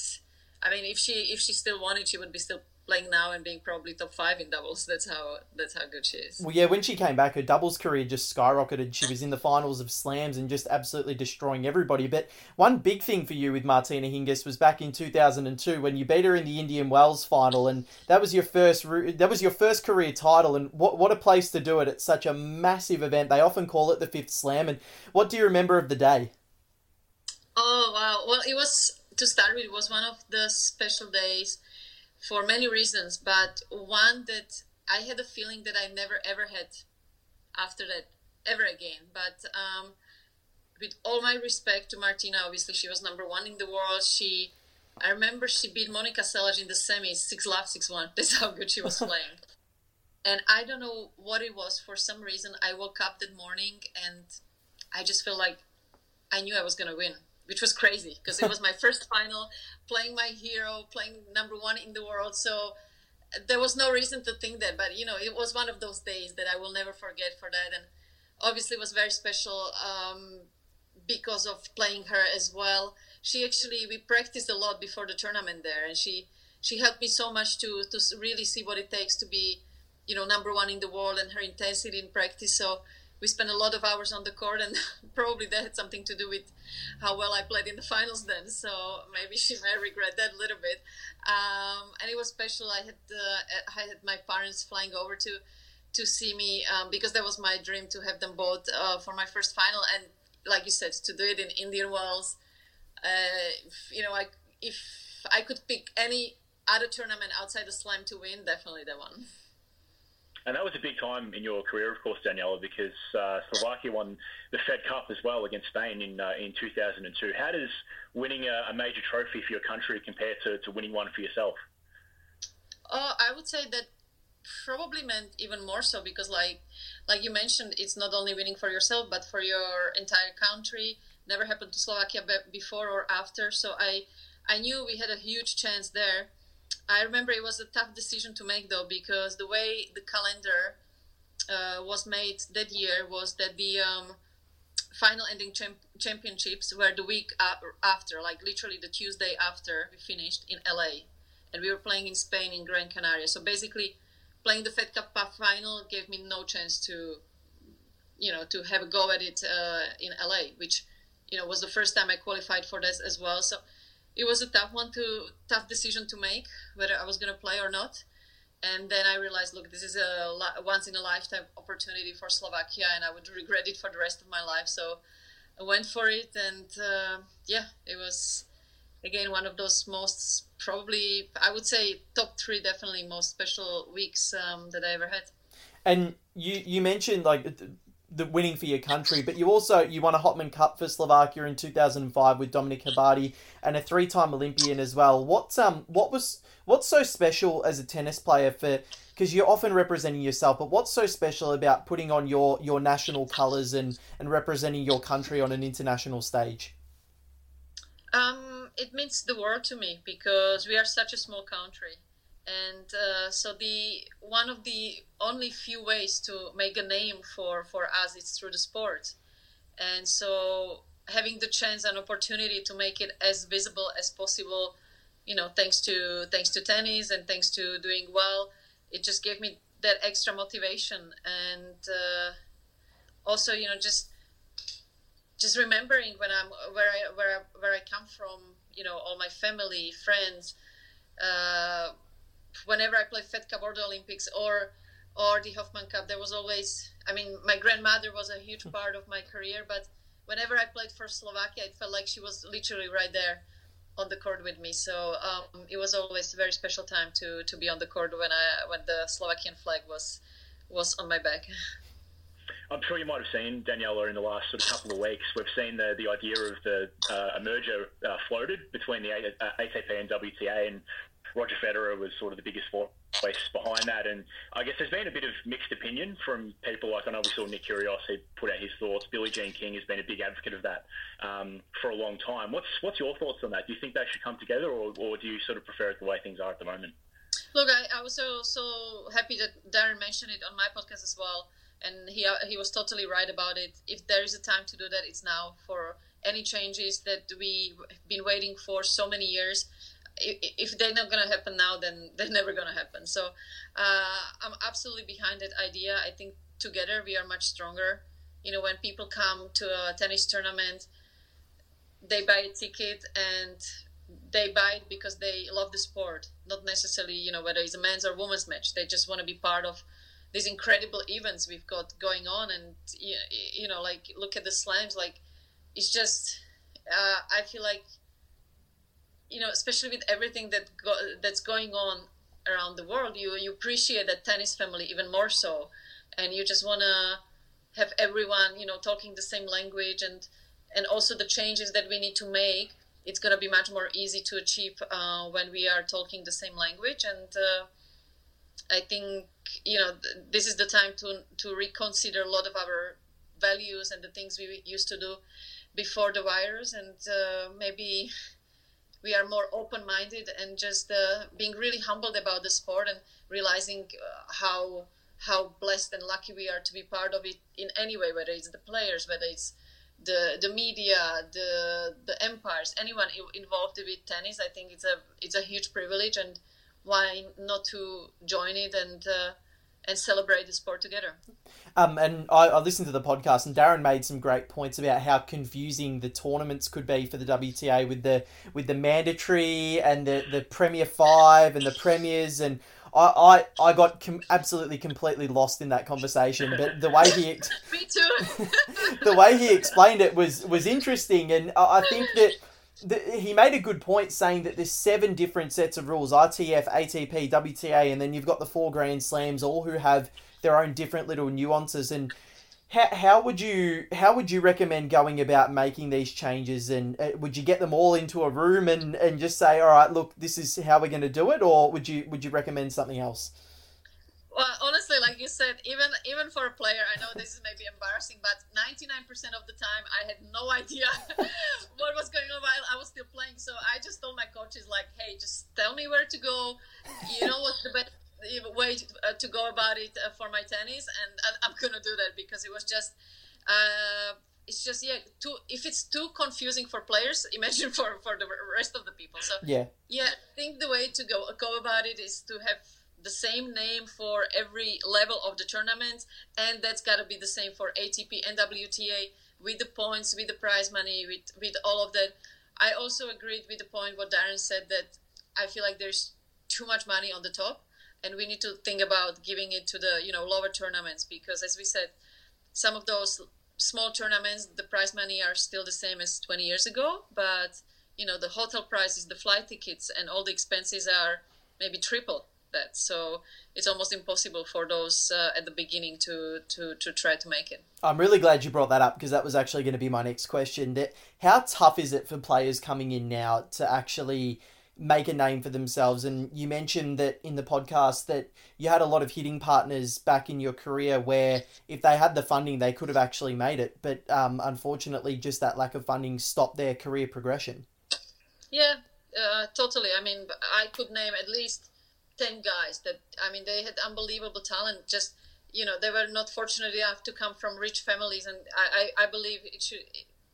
i mean if she if she still wanted she would be still playing now and being probably top five in doubles. That's how that's how good she is. Well yeah when she came back her doubles career just skyrocketed. She was in the finals of slams and just absolutely destroying everybody. But one big thing for you with martina hingis was back in 2002 when you beat her in the indian wells final and that was your first that was your first career title. And what, what a place to do it at such a massive event. They often call it the fifth slam. And what do you remember of the day? Oh wow. Well it was to start with was one of the special days for many reasons, but one that I had a feeling that I never ever had after that ever again. But um, with all my respect to Martina, obviously she was number one in the world. She, I remember she beat Monica Seles in the semis, six love, six one. That's how good she was playing. and I don't know what it was. For some reason, I woke up that morning and I just felt like I knew I was gonna win which was crazy because it was my first final, playing my hero, playing number one in the world. So there was no reason to think that, but you know, it was one of those days that I will never forget for that, and obviously it was very special um, because of playing her as well. She actually we practiced a lot before the tournament there, and she she helped me so much to to really see what it takes to be, you know, number one in the world and her intensity in practice. So we spent a lot of hours on the court, and probably that had something to do with how well I played in the finals then. So maybe she may regret that a little bit. Um, and it was special. I had uh, I had my parents flying over to to see me um, because that was my dream to have them both uh, for my first final, and like you said, to do it in Indian Wells. Uh, you know, I, if I could pick any other tournament outside the Slam to win, definitely that one. And that was a big time in your career, of course, Daniela, because uh, Slovakia won the Fed Cup as well against Spain in uh, in 2002. How does winning a, a, major trophy for your country compare to, to winning one for yourself? Uh, I would say that probably meant even more so because, like, like you mentioned, it's not only winning for yourself but for your entire country. Never happened to Slovakia before or after, so I I knew we had a huge chance there I remember it was a tough decision to make though because the way the calendar uh, was made that year was that the um, final ending champ- championships were the week after, like literally the Tuesday after we finished in LA, and we were playing in Spain in Gran Canaria. So basically, playing the Fed Cup final gave me no chance to, you know, to have a go at it uh, in LA, which, you know, was the first time I qualified for this as well. So it was a tough one to tough decision to make whether I was going to play or not. And then I realized, look, this is a once in a lifetime opportunity for Slovakia, and I would regret it for the rest of my life. So I went for it, and uh, yeah, it was again one of those most probably I would say top three definitely most special weeks um, that I ever had. And you you mentioned like the winning for your country, but you also you won a Hopman Cup for Slovakia in 2005 with Dominik Hrbatý and a three-time Olympian as well. What's um what was what's so special as a tennis player for because you're often representing yourself, but what's so special about putting on your your national colors and and representing your country on an international stage? Um, it means the world to me because we are such a small country and uh, so the one of the only few ways to make a name for for us is through the sport. And so having the chance and opportunity to make it as visible as possible you know thanks to thanks to tennis and thanks to doing well it just gave me that extra motivation. And uh, also you know just just remembering when i'm where i where I, where i come from you know all my family friends uh, whenever I played Fed Cup or the Olympics or or the Hopman Cup, there was always. I mean, my grandmother was a huge hmm. part of my career, but whenever I played for Slovakia, it felt like she was literally right there on the court with me. So um, it was always a very special time to to be on the court when I when the Slovakian flag was was on my back. I'm sure you might have seen Daniela in the last sort of couple of weeks. We've seen the the idea of the uh, a merger uh, floated between the ATP and WTA, and Roger Federer was sort of the biggest voice behind that. And I guess there's been a bit of mixed opinion from people. Like I know we saw Nick Kyrgios he put out his thoughts. Billie Jean King has been a big advocate of that um, for a long time. What's what's your thoughts on that? Do you think they should come together, or, or do you sort of prefer it the way things are at the moment? Look, I, I was so so happy that Darren mentioned it on my podcast as well, and he he was totally right about it. If there is a time to do that, it's now for any changes that we've been waiting for so many years if they're not to happen now, then they're never to happen. So uh, I'm absolutely behind that idea. I think together we are much stronger. You know, when people come to a tennis tournament, they buy a ticket and they buy it because they love the sport, not necessarily, you know, whether it's a men's or women's match. They just want to be part of these incredible events we've got going on. And, you know, like, look at the slams. Like, it's just, uh, I feel like you know, especially with everything that go- that's going on around the world, you you appreciate that tennis family even more so, and you just wanna have everyone, you know, talking the same language, and and also the changes that we need to make. It's gonna be much more easy to achieve uh, when we are talking the same language, and uh, I think you know th- this is the time to to reconsider a lot of our values and the things we used to do before the virus, and uh, maybe we are more open-minded and just uh, being really humbled about the sport and realizing uh, how how blessed and lucky we are to be part of it in any way, whether it's the players, whether it's the the media, the the umpires, anyone involved with tennis. I think it's a it's a huge privilege, and why not to join it and uh, and celebrate the sport together. Um, and I, I, listened to the podcast, and Darren made some great points about how confusing the tournaments could be for the WTA with the with the mandatory and the, the Premier Five and the Premiers, and I I, I got com- absolutely completely lost in that conversation. But the way he me too the way he explained it was was interesting, and I, I think that the, he made a good point saying that there's seven different sets of rules ITF, ATP, WTA, and then you've got the four Grand Slams, all who have their own different little nuances. And how, how would you how would you recommend going about making these changes? And uh, would you get them all into a room and, and just say, all right, look, this is how we're going to do it, or would you would you recommend something else? Well, honestly, like you said, even even for a player, I know this is maybe embarrassing, but 99% of the time, I had no idea what was going on while I was still playing. So I just told my coaches, like, hey, just tell me where to go. You know what's the best way to, uh, go about it uh, for my tennis, and, and, I'm gonna do that because it was just. Uh, it's just yeah too if it's too confusing for players imagine for for the rest of the people so yeah yeah i think the way to go go about it is to have the same name for every level of the tournament, and that's got to be the same for ATP and WTA with the points, with the prize money, with with all of that. I also agreed with the point what Darren said that I feel like there's too much money on the top, and we need to think about giving it to the you know lower tournaments because as we said, some of those small tournaments the prize money are still the same as 20 years ago, but you know the hotel prices, the flight tickets, and all the expenses are maybe triple that. So it's almost impossible for those uh, at the beginning to, to, to try to make it. I'm really glad you brought that up because that was actually going to be my next question. That how tough is it for players coming in now to actually make a name for themselves? And you mentioned that in the podcast that you had a lot of hitting partners back in your career where if they had the funding, they could have actually made it. But um, unfortunately, just that lack of funding stopped their career progression. Yeah, uh, totally. I mean, I could name at least 10 guys that i mean they had unbelievable talent just you know they were not fortunate enough to come from rich families and i i, I believe it should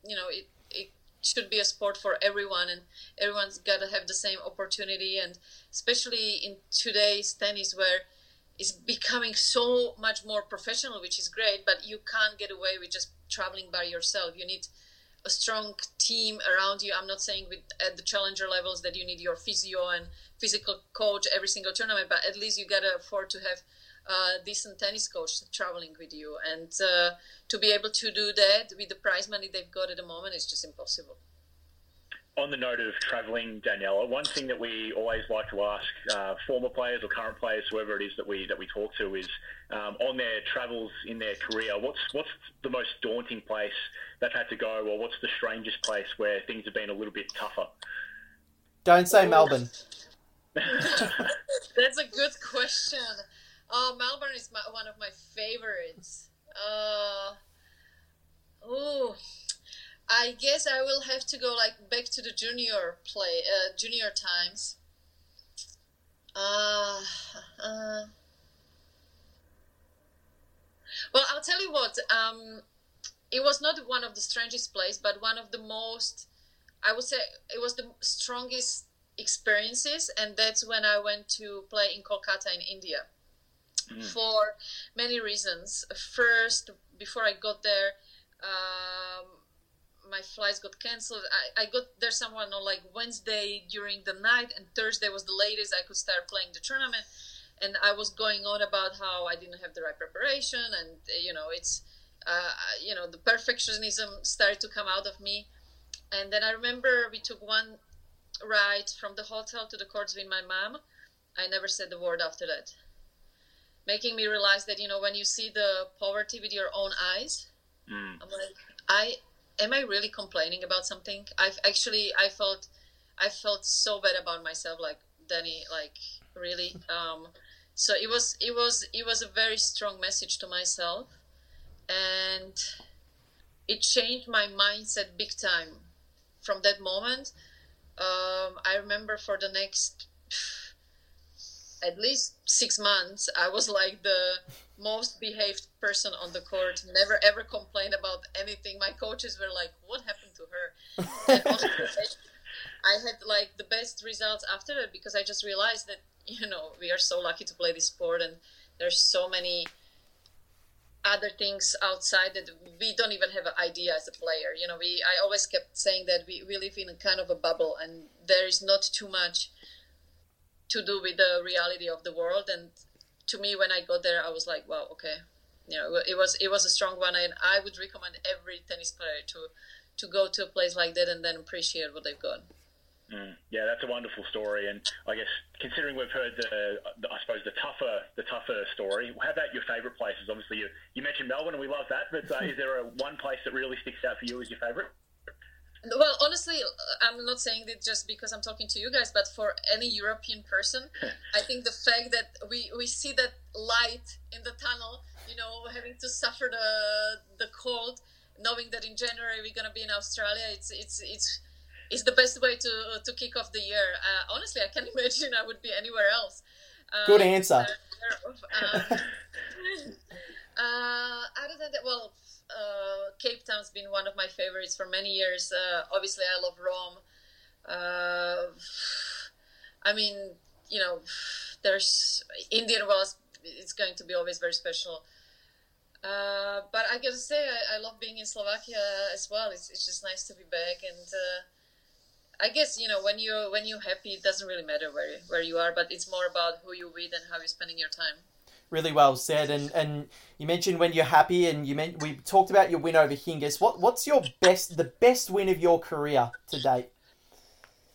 you know it, it should be a sport for everyone and everyone's got to have the same opportunity and especially in today's tennis where it's becoming so much more professional which is great but you can't get away with just traveling by yourself. You need a strong team around you. I'm not saying with at the challenger levels that you need your physio and physical coach every single tournament, but at least you gotta afford to have a decent tennis coach traveling with you. And uh, to be able to do that with the prize money they've got at the moment is just impossible on the note of travelling, Daniela, one thing that we always like to ask uh, former players or current players, whoever it is that we that we talk to, is um, on their travels in their career, what's what's the most daunting place they've had to go, or what's the strangest place where things have been a little bit tougher? Don't say Melbourne. That's a good question. Oh, Melbourne is my, one of my favorites. Uh, oh I guess I will have to go like back to the junior play, uh, junior times. Uh, uh, well, I'll tell you what. Um, it was not one of the strangest plays, but one of the most. I would say it was the strongest experiences, and that's when I went to play in Kolkata in India. Mm. For many reasons. First, before I got there. Um, my flights got canceled. I, I got there someone on like Wednesday during the night, and Thursday was the latest I could start playing the tournament. And I was going on about how I didn't have the right preparation, and you know, it's uh, you know, the perfectionism started to come out of me. And then I remember we took one ride from the hotel to the courts with my mom. I never said the word after that, making me realize that you know when you see the poverty with your own eyes, mm. I'm like, I am I really complaining about something? I've actually I felt I felt so bad about myself, like Danny, like really. Um, so it was it was it was a very strong message to myself, and it changed my mindset big time from that moment. Um, I remember for the next at least six months, I was like the most behaved person on the court. Never ever complained about anything. My coaches were like, "What happened to her?" I had like the best results after that because I just realized that you know we are so lucky to play this sport and there's so many other things outside that we don't even have an idea as a player you know we i always kept saying that we, we live in a kind of a bubble and there is not too much to do with the reality of the world and to me when i got there i was like wow okay you know it was it was a strong one and i would recommend every tennis player to to go to a place like that and then appreciate what they've got Mm, yeah, that's a wonderful story, and I guess considering we've heard the, the, I suppose the tougher, the tougher story. How about your favourite places? Obviously, you, you mentioned Melbourne, and we love that. But uh, is there a one place that really sticks out for you as your favourite? Well, honestly, I'm not saying it just because I'm talking to you guys, but for any European person, I think the fact that we, we see that light in the tunnel, you know, having to suffer the the cold, knowing that in January we're gonna be in Australia, it's it's it's is the best way to to kick off the year. Uh, honestly, I can't imagine I would be anywhere else. Uh, Good answer. Uh, uh, other than that, well, uh, Cape Town's been one of my favorites for many years. Uh, obviously, I love Rome. I mean, you know, there's Indian Wells. It's going to be always very special. Uh, but I gotta say, I, I, love being in Slovakia as well. It's, it's just nice to be back, and uh, I guess you know when you're when you're happy, it doesn't really matter where where you are, but it's more about who you're with and how you're spending your time. Really well said, and and you mentioned when you're happy, and you meant we talked about your win over Hingis. What what's your best the best win of your career to date?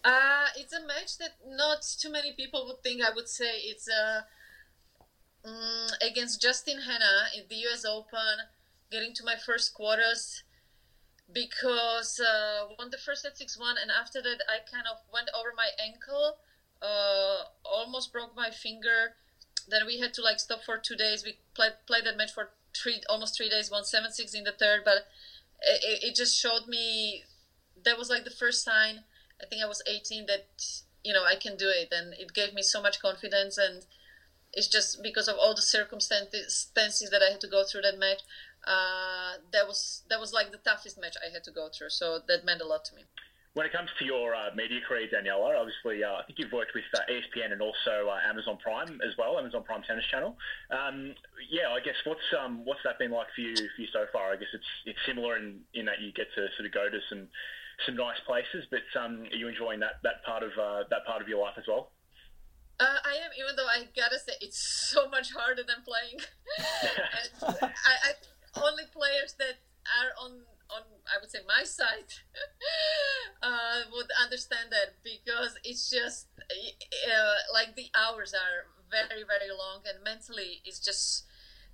Uh, it's a match that not too many people would think. I would say it's uh, um, against Justine Henin in the U.S. Open, getting to my first quarters because uh, won the first set six one, and after that I kind of went over my ankle, uh, almost broke my finger. Then we had to like stop for two days. We played played that match for three almost three days. Won seven six in the third, but it, it just showed me that was like the first sign. I think I was 18 that you know I can do it, and it gave me so much confidence. And it's just because of all the circumstances that I had to go through that match uh, that was that was like the toughest match I had to go through. So that meant a lot to me. When it comes to your uh, media career, Daniela, obviously uh, I think you've worked with uh, ESPN and also uh, Amazon Prime as well, Amazon Prime Tennis Channel. Um, yeah, I guess what's um, what's that been like for you for you so far? I guess it's it's similar in, in that you get to sort of go to some some nice places, but um, are you enjoying that that part of uh, that part of your life as well? Uh, I am, even though I gotta say it's so much harder than playing. I, I, only players that are on on I would say my side uh, would understand that because it's just uh, like the hours are very very long and mentally it's just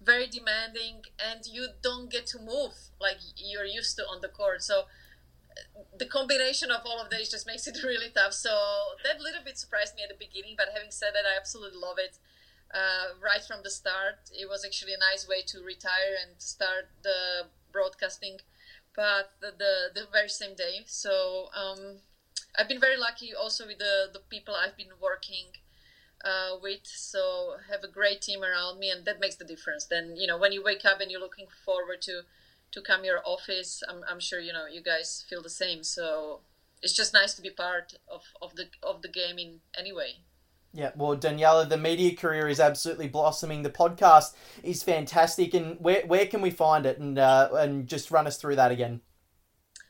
very demanding and you don't get to move like you're used to on the court so the combination of all of this just makes it really tough so that little bit surprised me at the beginning but having said that i absolutely love it uh, right from the start. It was actually a nice way to retire and start the broadcasting path the, the, the very same day. So um, I've been very lucky also with the, the people I've been working uh, with. So have a great team around me, and that makes the difference. Then you know when you wake up and you're looking forward to to come your office, I'm, I'm sure you know you guys feel the same. So it's just nice to be part of, of the of the game in any way. Yeah, well, Daniela, the media career is absolutely blossoming. The podcast is fantastic, and where where can we find it? And uh, and just run us through that again.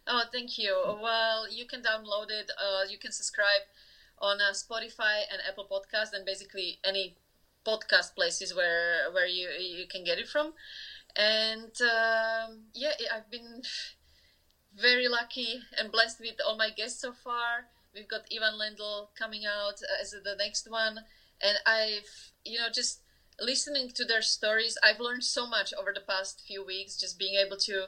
Oh, thank you. Well, you can download it. Uh, you can subscribe on uh, Spotify and Apple Podcast, and basically any podcast places where where you you can get it from. And um, yeah, I've been very lucky and blessed with all my guests so far We've got Ivan Lendl coming out uh, as the next one, and I've you know just listening to their stories. I've learned so much over the past few weeks, just being able to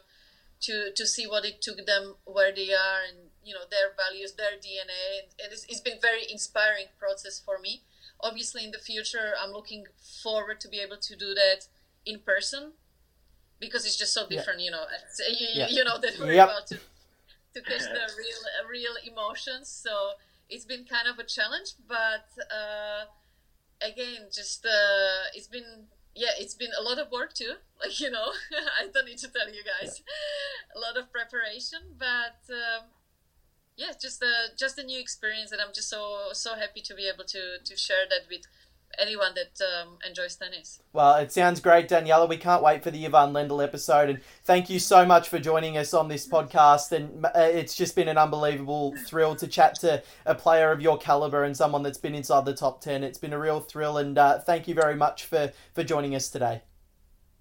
to to see what it took them where they are and you know their values their dna and it's, it's been very inspiring process for me obviously in the future i'm looking forward to be able to do that in person because it's just so different. Yeah. You know, you, yeah. you know that we're yep. about to to catch the real real emotions. So it's been kind of a challenge, but uh, again, just uh, it's been yeah, it's been a lot of work too. Like you know, I don't need to tell you guys, yeah. a lot of preparation, but. Um, yeah, just a just a new experience, and I'm just so so happy to be able to to share that with anyone that um, enjoys tennis. Well, it sounds great, Daniela. We can't wait for the Ivan Lendl episode. And thank you so much for joining us on this podcast. And uh, it's just been an unbelievable thrill to chat to a player of your caliber and someone that's been inside the top 10. It's been a real thrill. And uh, thank you very much for, for joining us today.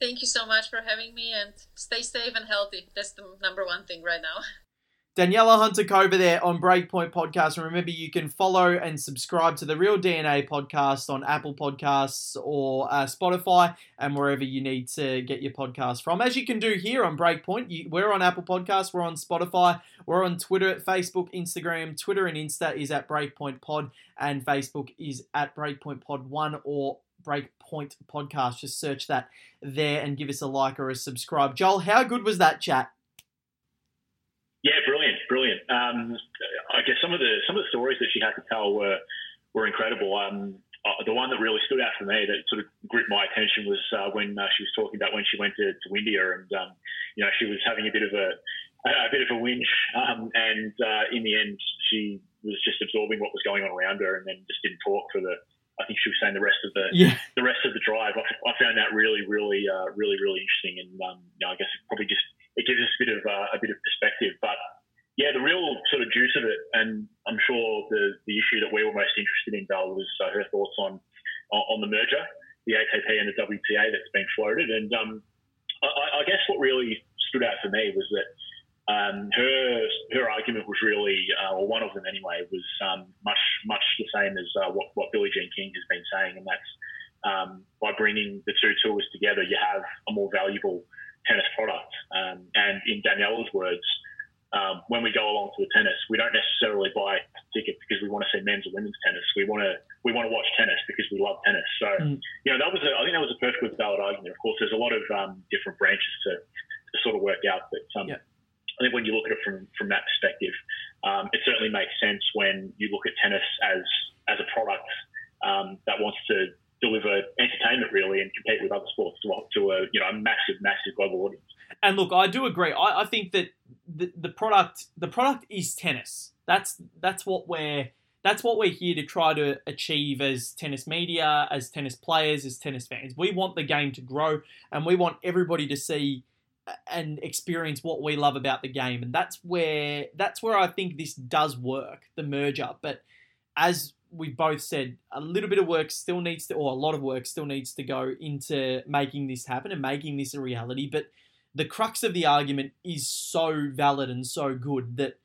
Thank you so much for having me and stay safe and healthy. That's the number one thing right now. Daniela Hantuchova over there on Breakpoint Podcast. And remember, you can follow and subscribe to the Real DNA podcast on Apple Podcasts or uh, Spotify and wherever you need to get your podcast from. As you can do here on Breakpoint, you, we're on Apple Podcasts, we're on Spotify, we're on Twitter, Facebook, Instagram. Twitter and Insta is at Breakpoint Pod, and Facebook is at Breakpoint Pod 1 or Breakpoint Podcast. Just search that there and give us a like or a subscribe. Joel, how good was that chat? Yeah, brilliant, brilliant. Um, I guess some of the some of the stories that she had to tell were were incredible. Um, uh, the one that really stood out for me that sort of gripped my attention was uh, when uh, she was talking about when she went to, to India and um, you know she was having a bit of a a, bit of a whinge, um, and uh, in the end she was just absorbing what was going on around her and then just didn't talk for the I think she was saying the rest of the yeah. the rest of the drive. I, I found that really, really, uh, really, really interesting, and um, you know, I guess it probably just it gives us a bit of uh, a bit of perspective. But yeah, the real sort of juice of it, and I'm sure the the issue that we were most interested in, Belle, was uh, her thoughts on on the merger, the ATP and the WTA that's been floated. And um, I, I, guess what really stood out for me was that um, her her argument was really, uh, or one of them anyway, was um, much much the same as uh, what what Billie Jean King has been saying, and that's um, by bringing the two tours together, you have a more valuable tennis product. Um, and in Daniela's words, um, when we go along to the tennis, we don't necessarily buy a ticket because we want to see men's or women's tennis. We want to we want to watch tennis because we love tennis. So mm. you know that was a, I think that was a perfectly valid argument. Of course, there's a lot of um, different branches to, to sort of work out, but um, yeah. I think when you look at it from from that perspective, um, it certainly makes sense when you look at tennis as as a product um, that wants to deliver entertainment really and compete with other sports to, to a you know a massive, massive global audience. And look, I do agree. I, I think that the, the product the product is tennis. That's that's what we're that's what we're here to try to achieve as tennis media, as tennis players, as tennis fans. We want the game to grow, and we want everybody to see uh, and experience what we love about the game. And that's where that's where I think this does work, the merger. But as we both said a little bit of work still needs to, or a lot of work still needs to go into making this happen and making this a reality. But the crux of the argument is so valid and so good that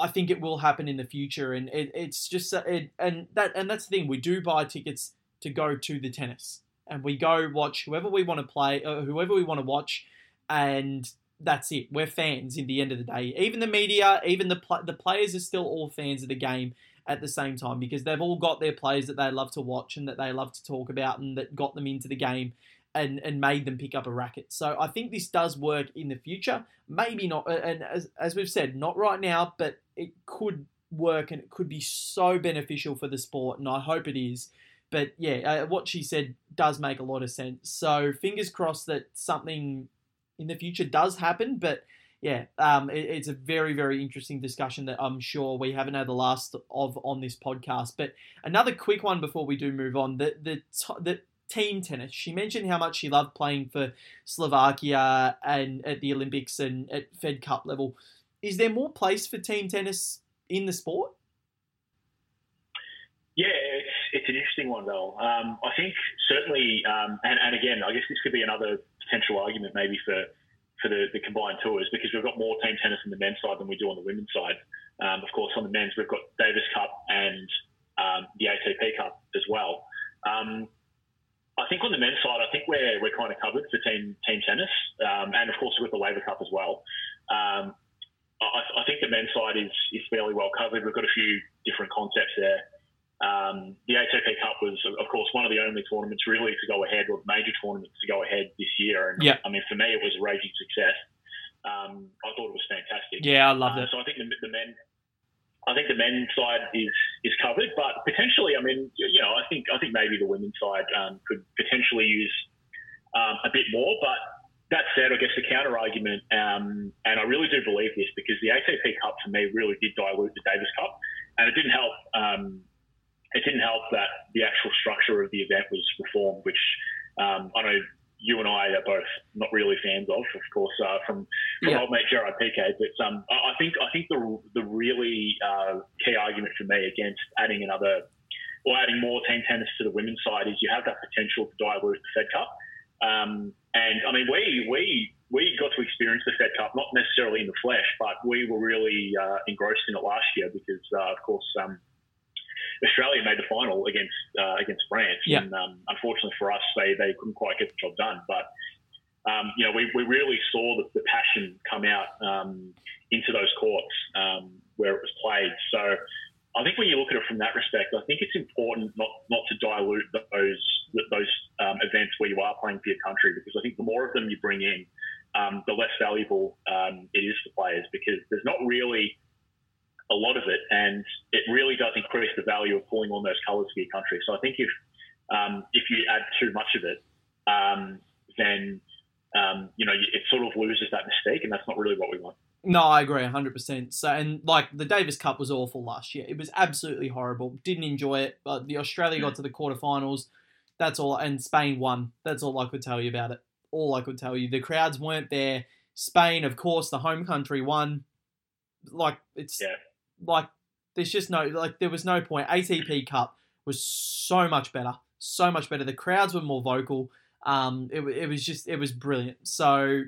I think it will happen in the future. And it, it's just, it, and that, and that's the thing. We do buy tickets to go to the tennis, and we go watch whoever we want to play, uh, whoever we want to watch, and that's it. We're fans in the end of the day. Even the media, even the pl- the players are still all fans of the game at the same time because they've all got their players that they love to watch and that they love to talk about and that got them into the game and, and made them pick up a racket. So I think this does work in the future. Maybe not, and as, as we've said, not right now, but it could work and it could be so beneficial for the sport, and I hope it is. But yeah, uh, what she said does make a lot of sense. So fingers crossed that something in the future does happen, but yeah, um, it, it's a very, very interesting discussion that I'm sure we haven't had the last of on this podcast. But another quick one before we do move on: the the the team tennis. She mentioned how much she loved playing for Slovakia and at the Olympics and at Fed Cup level. Is there more place for team tennis in the sport? Yeah, it's, it's an interesting one, though. Um, I think certainly, um, and, and again, I guess this could be another potential argument maybe for for the, the combined tours because we've got more team tennis on the men's side than we do on the women's side. Um, of course, on the men's, we've got Davis Cup and um, the ATP Cup as well. Um, I think on the men's side, I think we're, we're kind of covered for team team tennis, um, and of course with the Laver Cup as well. Um, I, I, think the men's side is is fairly well covered. We've got a few different concepts there. Um, the ATP Cup was, of course, one of the only tournaments really to go ahead, or major tournaments to go ahead this year. And yeah. I mean, for me, it was a raging success. Um, I thought it was fantastic. Yeah, I loved uh, it. So I think the, the men, I think the men's side is is covered, but potentially, I mean, you know, I think I think maybe the women's side um, could potentially use um, a bit more. But that said, I guess the counter argument, um, and I really do believe this because the ATP Cup for me really did dilute the Davis Cup, and it didn't help. It didn't help that the actual structure of the event was reformed, which um, I know you and I are both not really fans of, of course, uh, from, from Yeah. old mate Gerard Piqué. But um, I I think I think the the really uh, key argument for me against adding another or adding more team tennis to the women's side is you have that potential to dilute the Fed Cup. Um, and I mean, we we we got to experience the Fed Cup, not necessarily in the flesh, but we were really uh, engrossed in it last year because, uh, of course. Um, Australia made the final against uh, against France, Yeah. and um, unfortunately for us, they, they couldn't quite get the job done. But um, you know, we, we really saw the, the passion come out um, into those courts um, where it was played. So I think when you look at it from that respect, I think it's important not not to dilute those those um, events where you are playing for your country because I think the more of them you bring in, um, the less valuable um, it is for players because there's not really a lot of it, and it really does increase the value of pulling on those colours for your country. So I think if um, if you add too much of it, um, then um, you know it sort of loses that mystique, and that's not really what we want. No, I agree 100%. So, and like the Davis Cup was awful last year. It was absolutely horrible. Didn't enjoy it. But the Australia got to the quarterfinals. That's all. And Spain won. That's all I could tell you about it. All I could tell you. The crowds weren't there. Spain, of course, the home country won. Like it's Yeah. Like there's just no like there was no point. ATP Cup was so much better, so much better. The crowds were more vocal. Um, it, it was just it was brilliant. So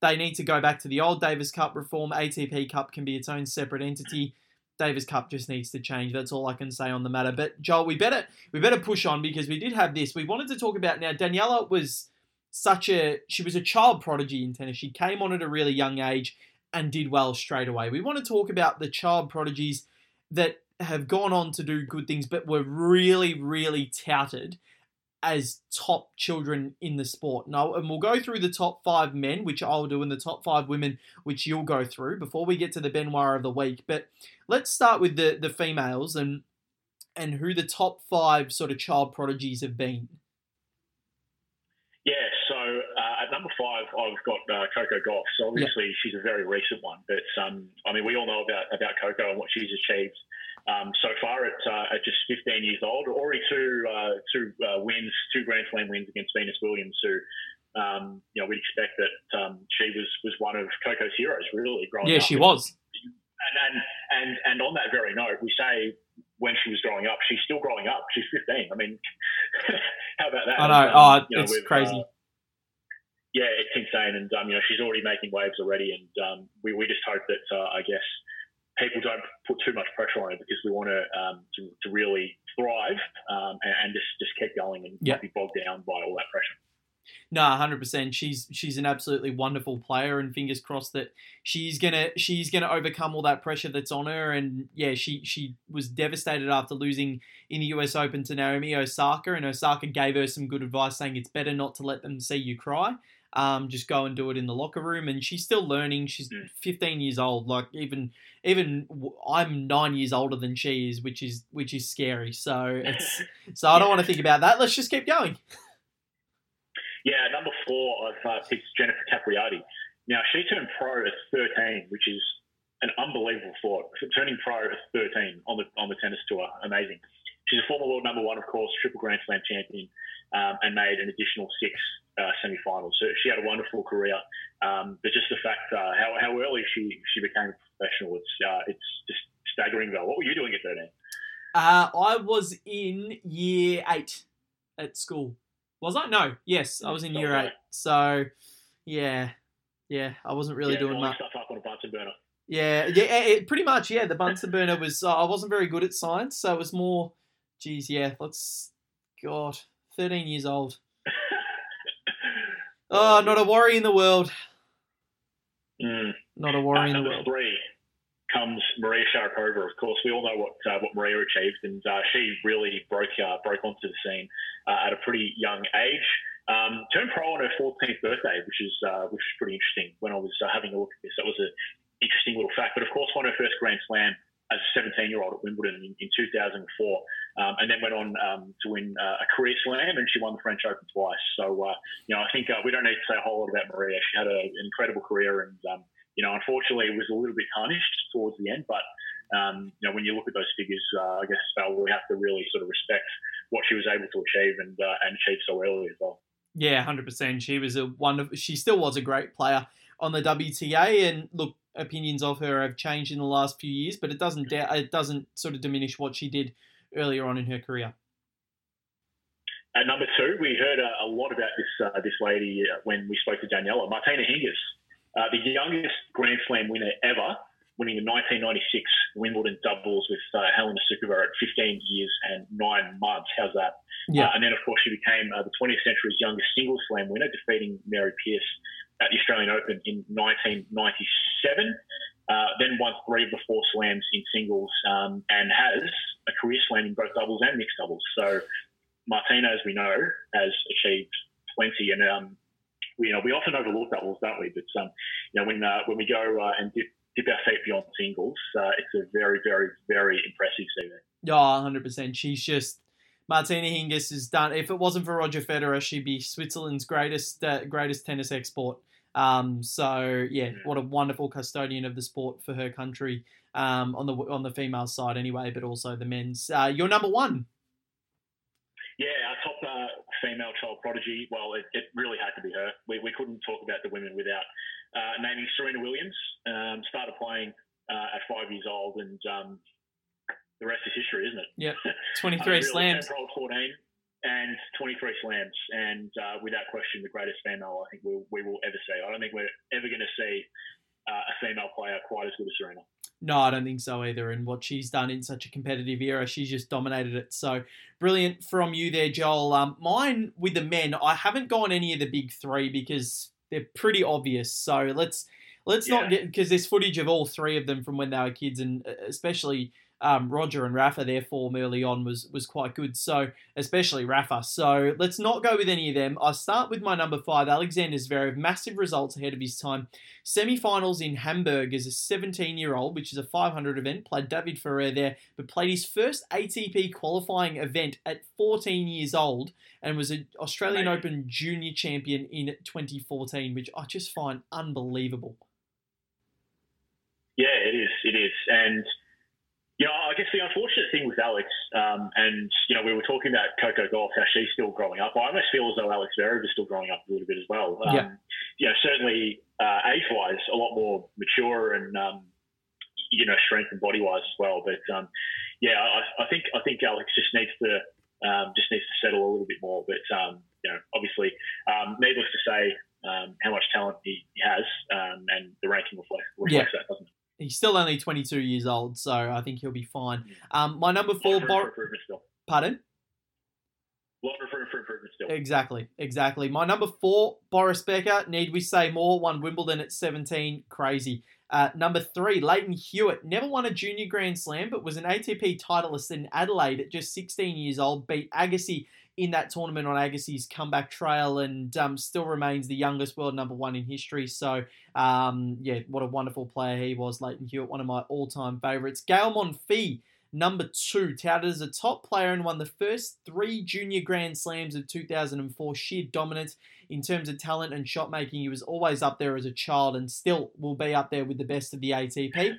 they need to go back to the old Davis Cup reform. ATP Cup can be its own separate entity. Davis Cup just needs to change. That's all I can say on the matter. But Joel, we better we better push on because we did have this. We wanted to talk about now. Daniela was such a she was a child prodigy in tennis. She came on at a really young age and did well straight away. We want to talk about the child prodigies that have gone on to do good things, but were really, really touted as top children in the sport. Now, and we'll go through the top five men, which I'll do, and the top five women, which you'll go through before we get to the Benoit of the week. But let's start with the the females and and who the top five sort of child prodigies have been. Yeah, so at number five, I've got uh, Coco Gauff. So obviously she's a very recent one, but um, I mean we all know about about Coco and what she's achieved um, so far at, uh, at just 15 years old. Already two uh, two uh, wins, two Grand Slam wins against Venus Williams, who um, you know we'd expect that um, she was was one of Coco's heroes really growing Yeah, up. she was. And, and and and on that very note, we say when she was growing up, she's still growing up. She's 15. I mean, how about that? I know. Um, Oh, you know, it's with, crazy. Yeah, it's insane, and um, you know she's already making waves already, and um, we we just hope that uh, I guess people don't put too much pressure on her because we want her um, to to really thrive um, and, and just just keep going and Yeah. not be bogged down by all that pressure. No, hundred percent. She's she's an absolutely wonderful player, and fingers crossed that she's gonna she's gonna overcome all that pressure that's on her. And yeah, she she was devastated after losing in the U.S. Open to Naomi Osaka, and Osaka gave her some good advice, saying it's better not to let them see you cry. Um, just go and do it in the locker room. And she's still learning. She's Mm. 15 years old. Like even even I'm nine years older than she is, which is which is scary. So it's so I don't want to think about that. Let's just keep going. Yeah, number four, I've uh, picked Jennifer Capriati. Now, she turned pro at 13, which is an unbelievable thought. Turning pro at 13 on the on the tennis tour, amazing. She's a former world number one, of course, triple Grand Slam champion, um, and made an additional six uh, semi-finals. So she had a wonderful career. Um, but just the fact uh, how, how early she, she became a professional, it's uh, it's just staggering. Though, what were you doing at 13? Uh, I was in year eight at school. Was I? No. Yes, I was in year eight. So, yeah, yeah, I wasn't really yeah, doing much. stuff up on a Bunsen burner. Yeah, yeah, it, it- pretty much. Yeah, the Bunsen burner was. Uh, I wasn't very good at science, so it was more. Geez, yeah. Let's. God, thirteen years old. Oh, not a worry in the world. Mm. Not a Uh, worry in the world. three, comes Maria Sharapova. Of course, we all know what uh, what Maria achieved, and uh, she really broke uh, broke onto the scene uh, at a pretty young age. Um, turned pro on her 14th birthday, which is uh, which is pretty interesting. When I was uh, having a look at this, that was an interesting little fact. But of course, won her first Grand Slam as a 17 year old at Wimbledon in, in 2004, um, and then went on um, to win uh, a career slam, and she won the French Open twice. So, uh, you know, I think uh, we don't need to say a whole lot about Maria. She had a, an incredible career, and um, you know, unfortunately, was a little bit tarnished towards the end. But um, you know, when you look at those figures, uh, I guess we have to really sort of respect what she was able to achieve and uh, and achieve so early as well. Yeah, hundred percent. She was a wonderful. She still was a great player on the WTA, and look, opinions of her have changed in the last few years, but it doesn't it doesn't sort of diminish what she did earlier on in her career. At number two, we heard a, a lot about this uh, this lady uh, when we spoke to Daniela Martina Hingis, uh, the youngest Grand Slam winner ever, winning the 1996 Wimbledon doubles with uh, Helena Suková at 15 years and nine months. How's that? Yeah. Uh, and then, of course, she became uh, the 20th century's youngest single slam winner, defeating Mary Pierce at the Australian Open in 1997. Uh, then won three of the four slams in singles um, and has a career slam in both doubles and mixed doubles. So Martina, as we know, has achieved plenty. And um, we, you know, we often overlook doubles, don't we? But um, you know, when uh, when we go uh, and dip, dip our feet beyond singles, uh, it's a very, very, very impressive CV. Yeah, 100. percent She's just Martina Hingis has done. If it wasn't for Roger Federer, she'd be Switzerland's greatest uh, greatest tennis export. Um, so yeah, what a wonderful custodian of the sport for her country um, on the on the female side anyway, but also the men's. Uh, you're number one. Yeah, our top uh, female child prodigy. Well, it, it, really had to be her. We, we couldn't talk about the women without uh, naming Serena Williams. Um, started playing uh, at five years old and um, the rest is history, isn't it? Yeah, 23 uh, really slams. 14 and 23 slams, and uh, without question, the greatest female I think we'll, we will ever see. I don't think we're ever going to see uh, a female player quite as good as Serena. No, I don't think so either. And what she's done in such a competitive era, she's just dominated it. So brilliant from you there, Joel. Um, mine with the men, I haven't gone any of the big three because they're pretty obvious. So let's let's yeah. not get because there's footage of all three of them from when they were kids, and uh, especially um, Roger and Rafa, their form early on was was quite good. So especially Rafa. So let's not go with any of them. I start with my number five, Alexander Zverev. Massive results ahead of his time. Semi-finals in Hamburg as a 17-year-old, which is a 500 event. Played David Ferrer there, but played his first ATP qualifying event at 14 years old, and was an Australian Open junior champion in 2014, which I just find unbelievable. Yeah, it is. It is, and yeah, I guess the unfortunate thing with Alex, um, and you know, we were talking about Coco Gauff, how she's still growing up. I almost feel as though Alex Zverev is still growing up a little bit as well. Um, yeah. You know, certainly uh, age-wise, a lot more mature and um, you know, strength and body-wise as well. But um, yeah, I, I, think I think Alex just needs to um, just needs to settle a little bit more. But um, you know, obviously, needless to say, how much talent he, he has, and the ranking reflects, reflects yeah. that, doesn't it? He's still only 22 years old, so I think he'll be fine. Um, my number four, Bor- pardon. Exactly, exactly. My number four, Boris Becker. Need we say more? Won Wimbledon at 17. Crazy. Uh, number three, Lleyton Hewitt. Never won a junior Grand Slam, but was an ATP titleist in Adelaide at just 16 years old. Beat Agassi in that tournament on Agassi's comeback trail and um, still remains the youngest world number one in history. So, um, yeah, what a wonderful player he was, Lleyton Hewitt, one of my all time favourites. Gael Monfils, number two, touted as a top player and won the first three junior Grand Slams of 2004. Sheer dominance in terms of talent and shot making. He was always up there as a child and still will be up there with the best of the ATP.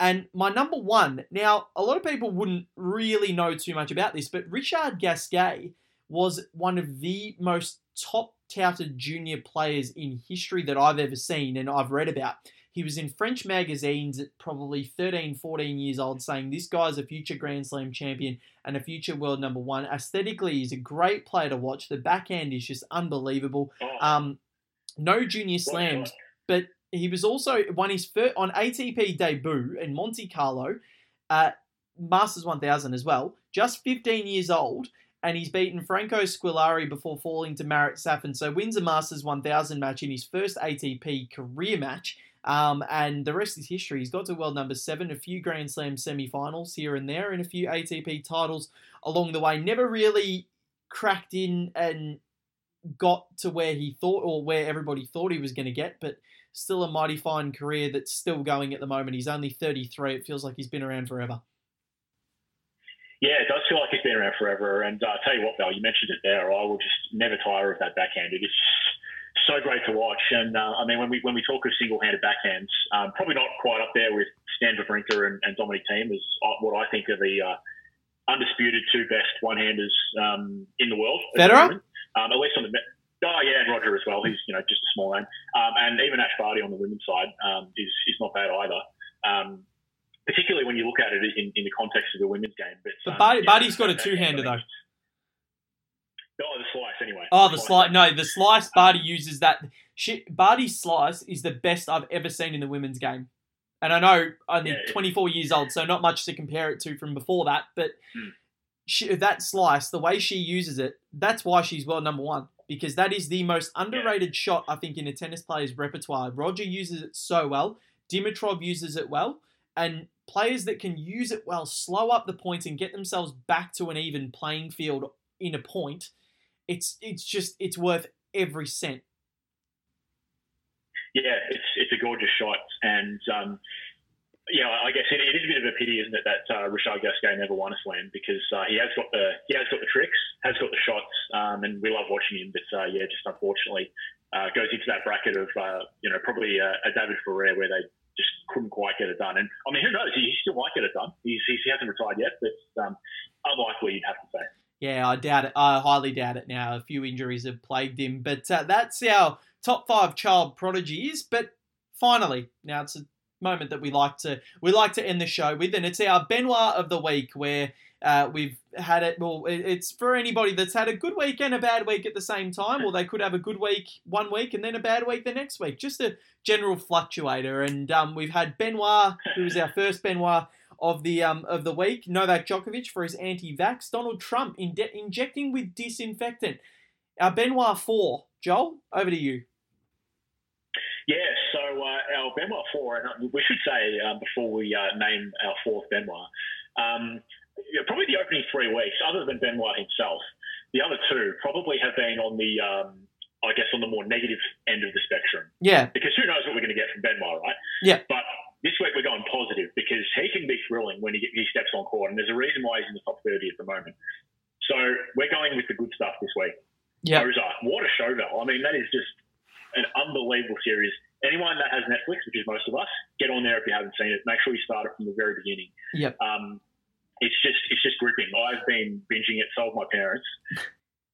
And my number one, now, a lot of people wouldn't really know too much about this, but Richard Gasquet was one of the most top touted junior players in history that I've ever seen and I've read about. He was in French magazines at probably 13, 14 years old saying this guy's a future Grand Slam champion and a future world number one. Aesthetically, he's a great player to watch. The backhand is just unbelievable. Oh. Um, no junior slams, but he was also won his first on ATP debut in Monte Carlo, uh, Masters 1000 as well, just 15 years old and he's beaten Franco Squillari before falling to Marat Safin. So wins a Masters 1000 match in his first ATP career match. Um, and the rest is history. He's got to world number seven, a few Grand Slam semi-finals here and there, and a few ATP titles along the way. Never really cracked in and got to where he thought or where everybody thought he was going to get, but still a mighty fine career that's still going at the moment. He's only 33. It feels like he's been around forever. Yeah, it does feel like he's been around forever. And uh, tell you what, Val, you mentioned it there. I will just never tire of that backhand. It is so great to watch. And uh, I mean, when we when we talk of single-handed backhands, um, probably not quite up there with Stan Wawrinka and, and Dominic Thiem is what I think are the uh, undisputed two best one-handers um, in the world. Federer, um, at least on the oh yeah, and Roger as well. He's you know just a small name, um, and even Ash Barty on the women's side um, is is not bad either. Um, particularly when you look at it in, in the context of the women's game. But, but Barty, yeah, Barty's got a two-hander though. Oh, the slice anyway. Oh, the, the slice. No, the slice Barty uses that. Shit, Barty's slice is the best I've ever seen in the women's game. And I know only yeah, 24 years old, so not much to compare it to from before that. But hmm. she, that slice, the way she uses it, that's why she's world number one. Because that is the most underrated yeah. shot, I think, in a tennis player's repertoire. Roger uses it so well. Dimitrov uses it well. And players that can use it well slow up the points and get themselves back to an even playing field in a point it's it's just it's worth every cent. Yeah, it's it's a gorgeous shot, and um, yeah, I guess it, it is a bit of a pity, isn't it, that uh, Richard Gasquet never won a slam because uh, he has got the he has got the tricks, has got the shots, um, and we love watching him. But uh, yeah, just unfortunately uh, goes into that bracket of uh, you know probably a, a David Ferrer where they just couldn't quite get it done. And I mean, who knows? He, still might get it done. He's, he's, he hasn't retired yet, but um, unlikely you'd have to say. Yeah, I doubt it. I highly doubt it now. A few injuries have plagued him. But uh, that's our top five child prodigies. But finally, now it's a moment that we like to we like to end the show with, and it's our Benoit of the week, where uh, we've had it. Well, it's for anybody that's had a good week and a bad week at the same time, or they could have a good week one week and then a bad week the next week. Just a general fluctuator. And um, we've had Benoit, who was our first Benoit of the um, of the week. Novak Djokovic for his anti-vax. Donald Trump in de- injecting with disinfectant. Our Benoit four. Joel, over to you. Yeah, so uh, our Benoit four, and we should say uh, before we uh, name our fourth Benoit, um, probably the opening three weeks, other than Benoit himself, the other two probably have been on the, um, I guess, on the more negative end of the spectrum. Yeah. Because who knows what we're going to get from Benoit, right? Yeah. But this week we're going positive because he can be thrilling when he, he steps on court, and there's a reason why he's in the top 30 at the moment. So we're going with the good stuff this week. Yeah. What a show, Val. I mean, that is just unbelievable series. Anyone that has Netflix, which is most of us, get on there if you haven't seen it. Make sure you start it from the very beginning. Yep. Um, it's just it's just gripping. I've been binging it. So have my parents.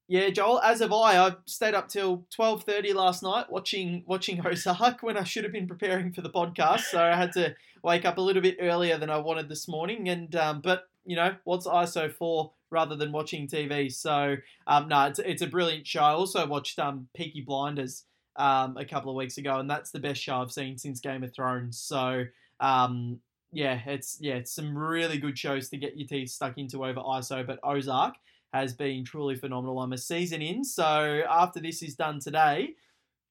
Yeah, Joel. As have I. I stayed up till twelve thirty last night watching watching Ozark when I should have been preparing for the podcast. So I had to wake up a little bit earlier than I wanted this morning. And um, but you know what's ISO for rather than watching TV. So um, no, it's it's a brilliant show. I also watched um, Peaky Blinders um, a couple of weeks ago, and that's the best show I've seen since Game of Thrones. So um, yeah, it's yeah, it's some really good shows to get your teeth stuck into over ISO. But Ozark has been truly phenomenal. I'm a season in, so after this is done today,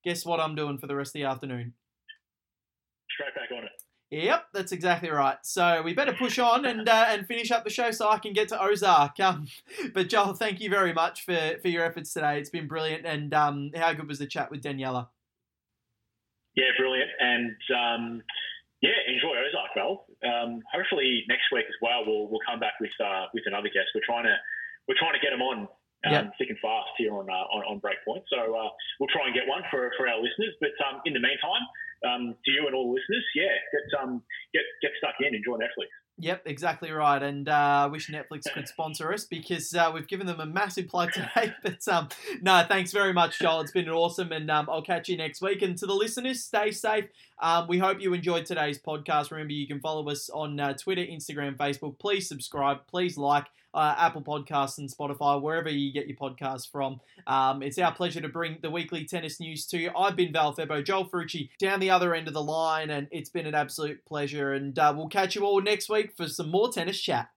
guess what I'm doing for the rest of the afternoon? Straight back on it. Yep, that's exactly right. So we better push on and uh, and finish up the show so I can get to Ozark. Um, but Joel, thank you very much for, for your efforts today. It's been brilliant. And um, how good was the chat with Daniela? Yeah, brilliant. And um, yeah, enjoy Ozark, Well, Um, hopefully next week as well, we'll we'll come back with uh, with another guest. We're trying to we're trying to get them on um, yep. thick and fast here on, uh, on, on Breakpoint. So uh, we'll try and get one for, for our listeners. But um, in the meantime, um, to you and all the listeners, yeah, get um, get get stuck in, enjoy Netflix. Yep, exactly right. And uh, wish Netflix could sponsor us because uh, we've given them a massive plug today. But um, no, thanks very much, Joel. It's been awesome, and um, I'll catch you next week. And to the listeners, stay safe. Um, we hope you enjoyed today's podcast. Remember, you can follow us on uh, Twitter, Instagram, Facebook. Please subscribe. Please like uh, Apple Podcasts and Spotify, wherever you get your podcasts from. Um, it's our pleasure to bring the weekly tennis news to you. I've been Val Febo, Joel Ferrucci down the other end of the line, and it's been an absolute pleasure. And uh, we'll catch you all next week for some more tennis chat.